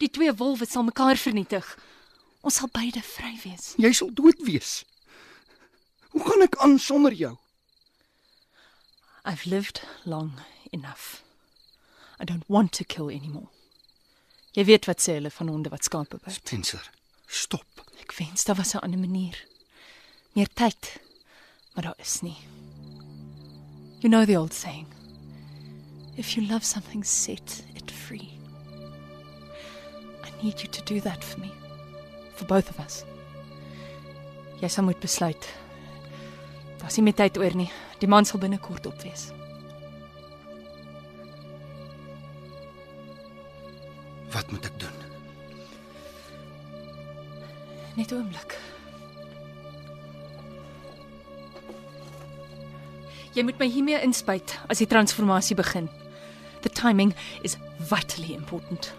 Die twee wolwe sal mekaar vernietig. Ons sal beide vry wees. Jy sal dood wees. Hoe gaan ek aan sonder jou? I've lived long enough. I don't want to kill anymore. Jy weet wat sê hulle van honde wat skape byt. Spencer, stop. Ek wens daar was 'n ander manier. Meer tyd. Maar daar is nie. You know the old saying. If you love something, set it free. I need you to do that for me. For both of us. Jy sal moet besluit. Daar's nie meer tyd oor nie. Die man sal binnekort op wees. Wat moet ek doen? Net 'n oomblik. Jy moet my hiermee inspuit as die transformasie begin. The timing is vitally important.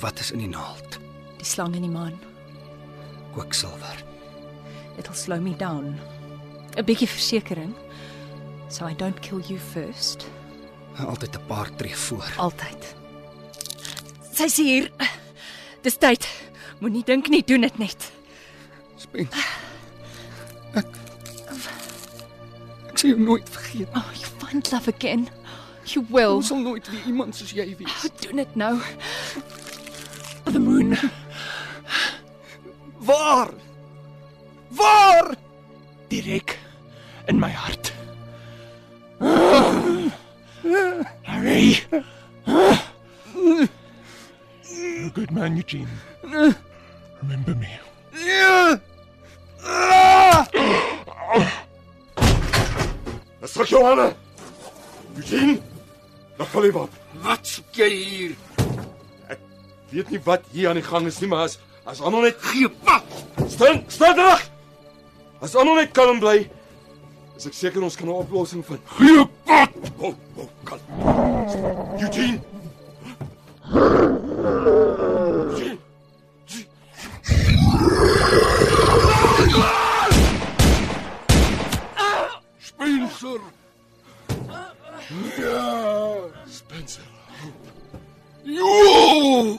Wat is in die naald? Die slang in die maan. Kwiksilwer. It'll slow me down. 'n Bietjie versekering. So I don't kill you first. Altyd 'n paar tree voor. Altyd. Sy's hier. Dis tyd. Moenie dink nie, doen dit net. Ek Ek sal jou nooit vergeet. Oh, you find love again. You will. Ons sal nooit weer iemand soos jy wees. Oh, doen dit nou. The moon. Waar? Waar? Direk in my hart. Harry. You're a good man, Eugene. Remember me. Ah. Dis vir Johanna. Eugene. Dag Oliver. Wat soek jy hier? weet nie wat hier aan die gang is nie, maar as as almal net gee pap. Staan, staan reg. As almal net kalm bly, is ek seker ons kan 'n oplossing vind. Gee pad. Oh, oh, kalm. Eugene. Eugene. Spencer. Ja, Spencer. Jo!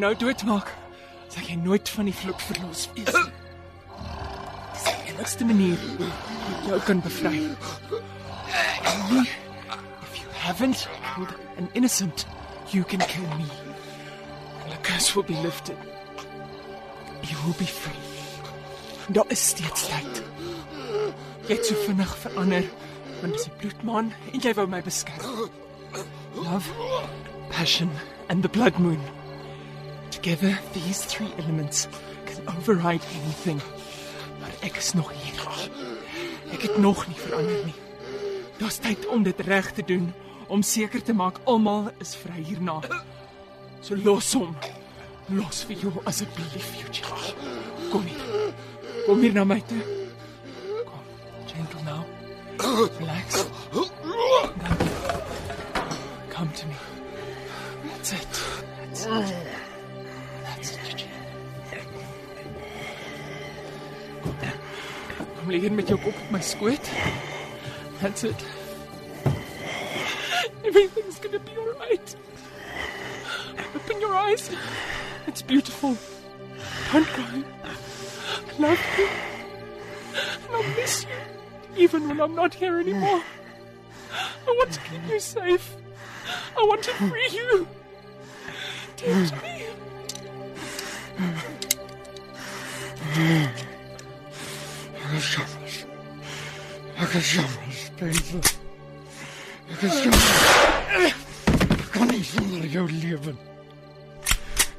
Nou doodmaak, sal jy nooit van die vloek verlos wees nie. Dis die enigste manier hoe ek jou kan bevry. Me, if you haven't killed an innocent, you can kill me. And the curse will be lifted. You will be free. Daar is steeds tyd. Jy het so vinnig verander, want dis 'n bloedmaan en jy wou my beskerm. Love, passion, and the blood moon. Together, these three elements can override anything. Maar ek is nog hier. Ek het nog nie verander nie. Daar's tyd om dit reg te doen, om seker te maak almal is vry hierna. So los hom. Los vir jou asseblief, Eugene. Kom hier. Kom hier na my toe. Kom, gentle now. Relax. Come to me. That's it. That's it. Kom hier met jou kop op my skoot. That's it. Everything's gonna be alright. Open your eyes. It's beautiful. Don't cry. I love you. And I'll miss you. Even when I'm not here anymore. I want to keep you safe. I want to free you. Tempt me. Ek is jammer. Ek is jammer, Spencer. Ek is jammer. Ek kan nie sonder jou lewe.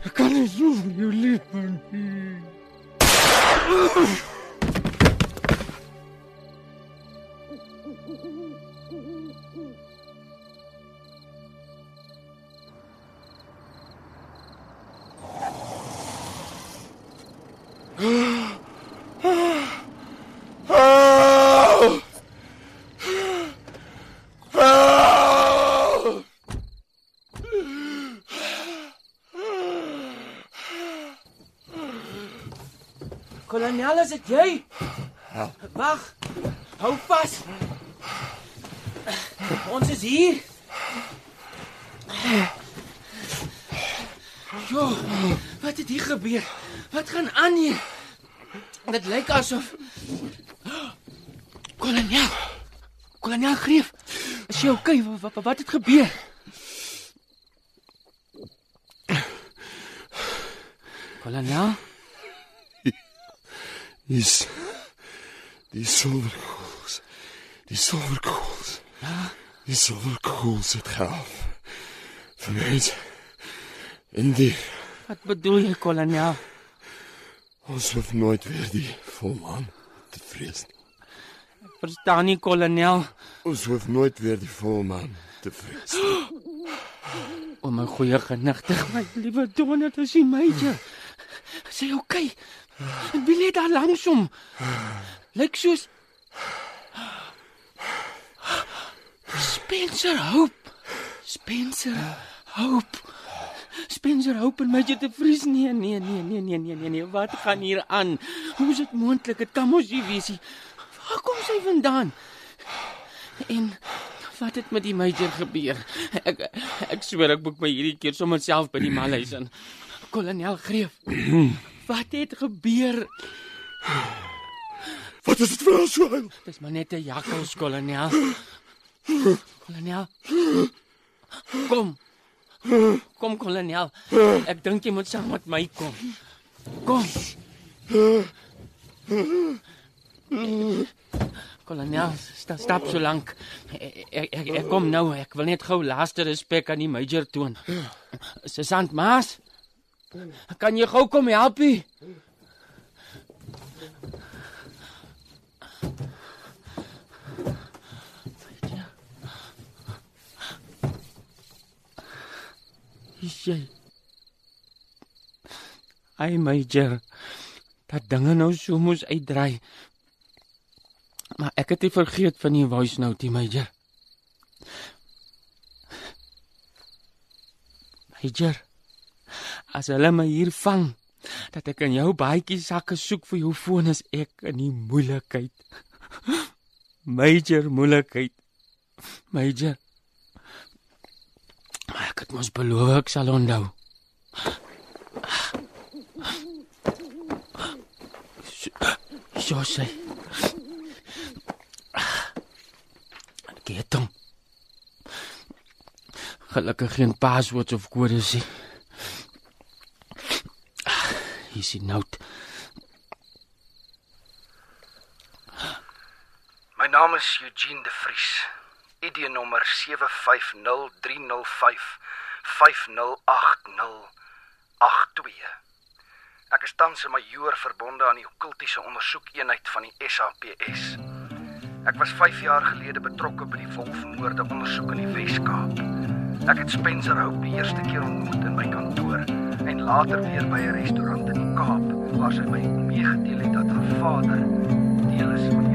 Ek kan nie sonder jou lewe nie. Help! Help! Kolonel, is dit jy? Wag. Hou vas. Ons is hier. Jo, wat het hier gebeur? Wat gaan aan hier? Dit lyk asof Kolonel. Kolonel Greef. Is jy okay? Wat, wat, wat het gebeur? Kolonel? Dis die silverkoels. Die silverkoels. Ja. Die silverkoels het gehelp. Vir mense. En die Wat bedoel jy, kolonel? ons hoef nooit weer die volmaan te vrees nie. Verstaan nie, kolonel. Ons hoef nooit weer die volmaan te vrees nie. O my goeie genigtig, my liewe Donald, is hy major? Is hy okay? En wie lê daar langs hom? Lyk soos Spencer Hope. Spencer Hope. Spencer Hope en Major te Vries. Nee, nee, nee, nee, nee, nee, nee, nee. Wat gaan hier aan? Hoe is dit moontlik? Dit kan mos nie wees nie. Waar kom is hy vandaan? En wat het met die major gebeur? Ek ek swer ek boek my hierdie keer sommer self by die malhuis in. Kolonel Greef. Wat het gebeur? Wat is dit vir 'n swaal? Dis maar net 'n jakkals, kolonel. Kolonel. Kom. Kom kolonel. Ek dink jy moet saam met my kom. Kom. Kolonel, sta, stap so lank. Ek, ek ek kom nou. Ek wil net gou laaste respek aan die major toon. Sergeant Maas. Kan jy gou kom help? Ie? Is jy? Ai major. Dat dinge nou so moes uitdraai. Maar ek het nie vergeet van die voice note, die major. Major. As hulle my hier vang, dat ek in jou baadjie sakke soek vir jou foon as ek in die moeilikheid. Major moeilikheid. Major. Maar ek het mos beloof ek sal onthou. So sê. Get hom. Gelukkig geen passwords of kodes nie. Is die noot. My naam is Eugene de Vries. ID nommer 750305508082. Ek is tans 'n majoor verbonde aan die okkultiese ondersoekeenheid van die SAPS. Ek was 5 jaar gelede betrokke by die Wolfmoorde ondersoek in die Wes-Kaap. Ek het Spencer Hope die eerste keer ontmoet in my kantoor en later weer by 'n restaurant in die Kaap waar sy my meegedeel het dat haar vader deel is van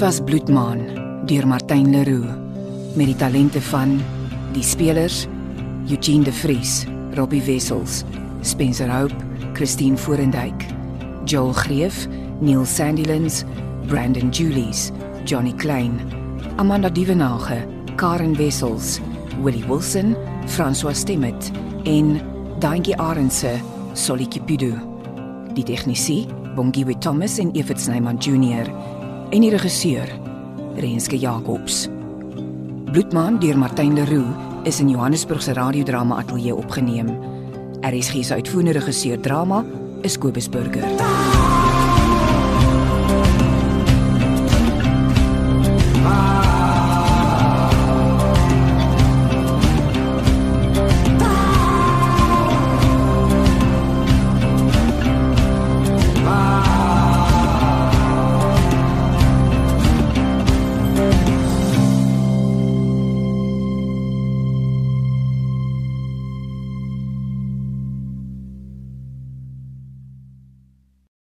was Bloedmaan deur Martin Leroux met die talente van die spelers Eugene de Vries, Robbie Wessels, Spencer Hope, Christine Forendyk, Joel Greef, Neil Sandilands, Brandon Julies, Johnny Klein, Amanda Dievenage, Karen Wessels, Willie Wilson, François Stemmet en Daintjie Arendse, Solly Kipidu. Die tegnisie, Bongiwe Thomas en Evert Snyman Junior en die regisseur, Renske Jacobs. Bloedmaan deur Martin Leroux is in Johannesburg se radiodrama ateljee opgeneem. RSG se uitvoerende regisseur drama is Kobus Burger.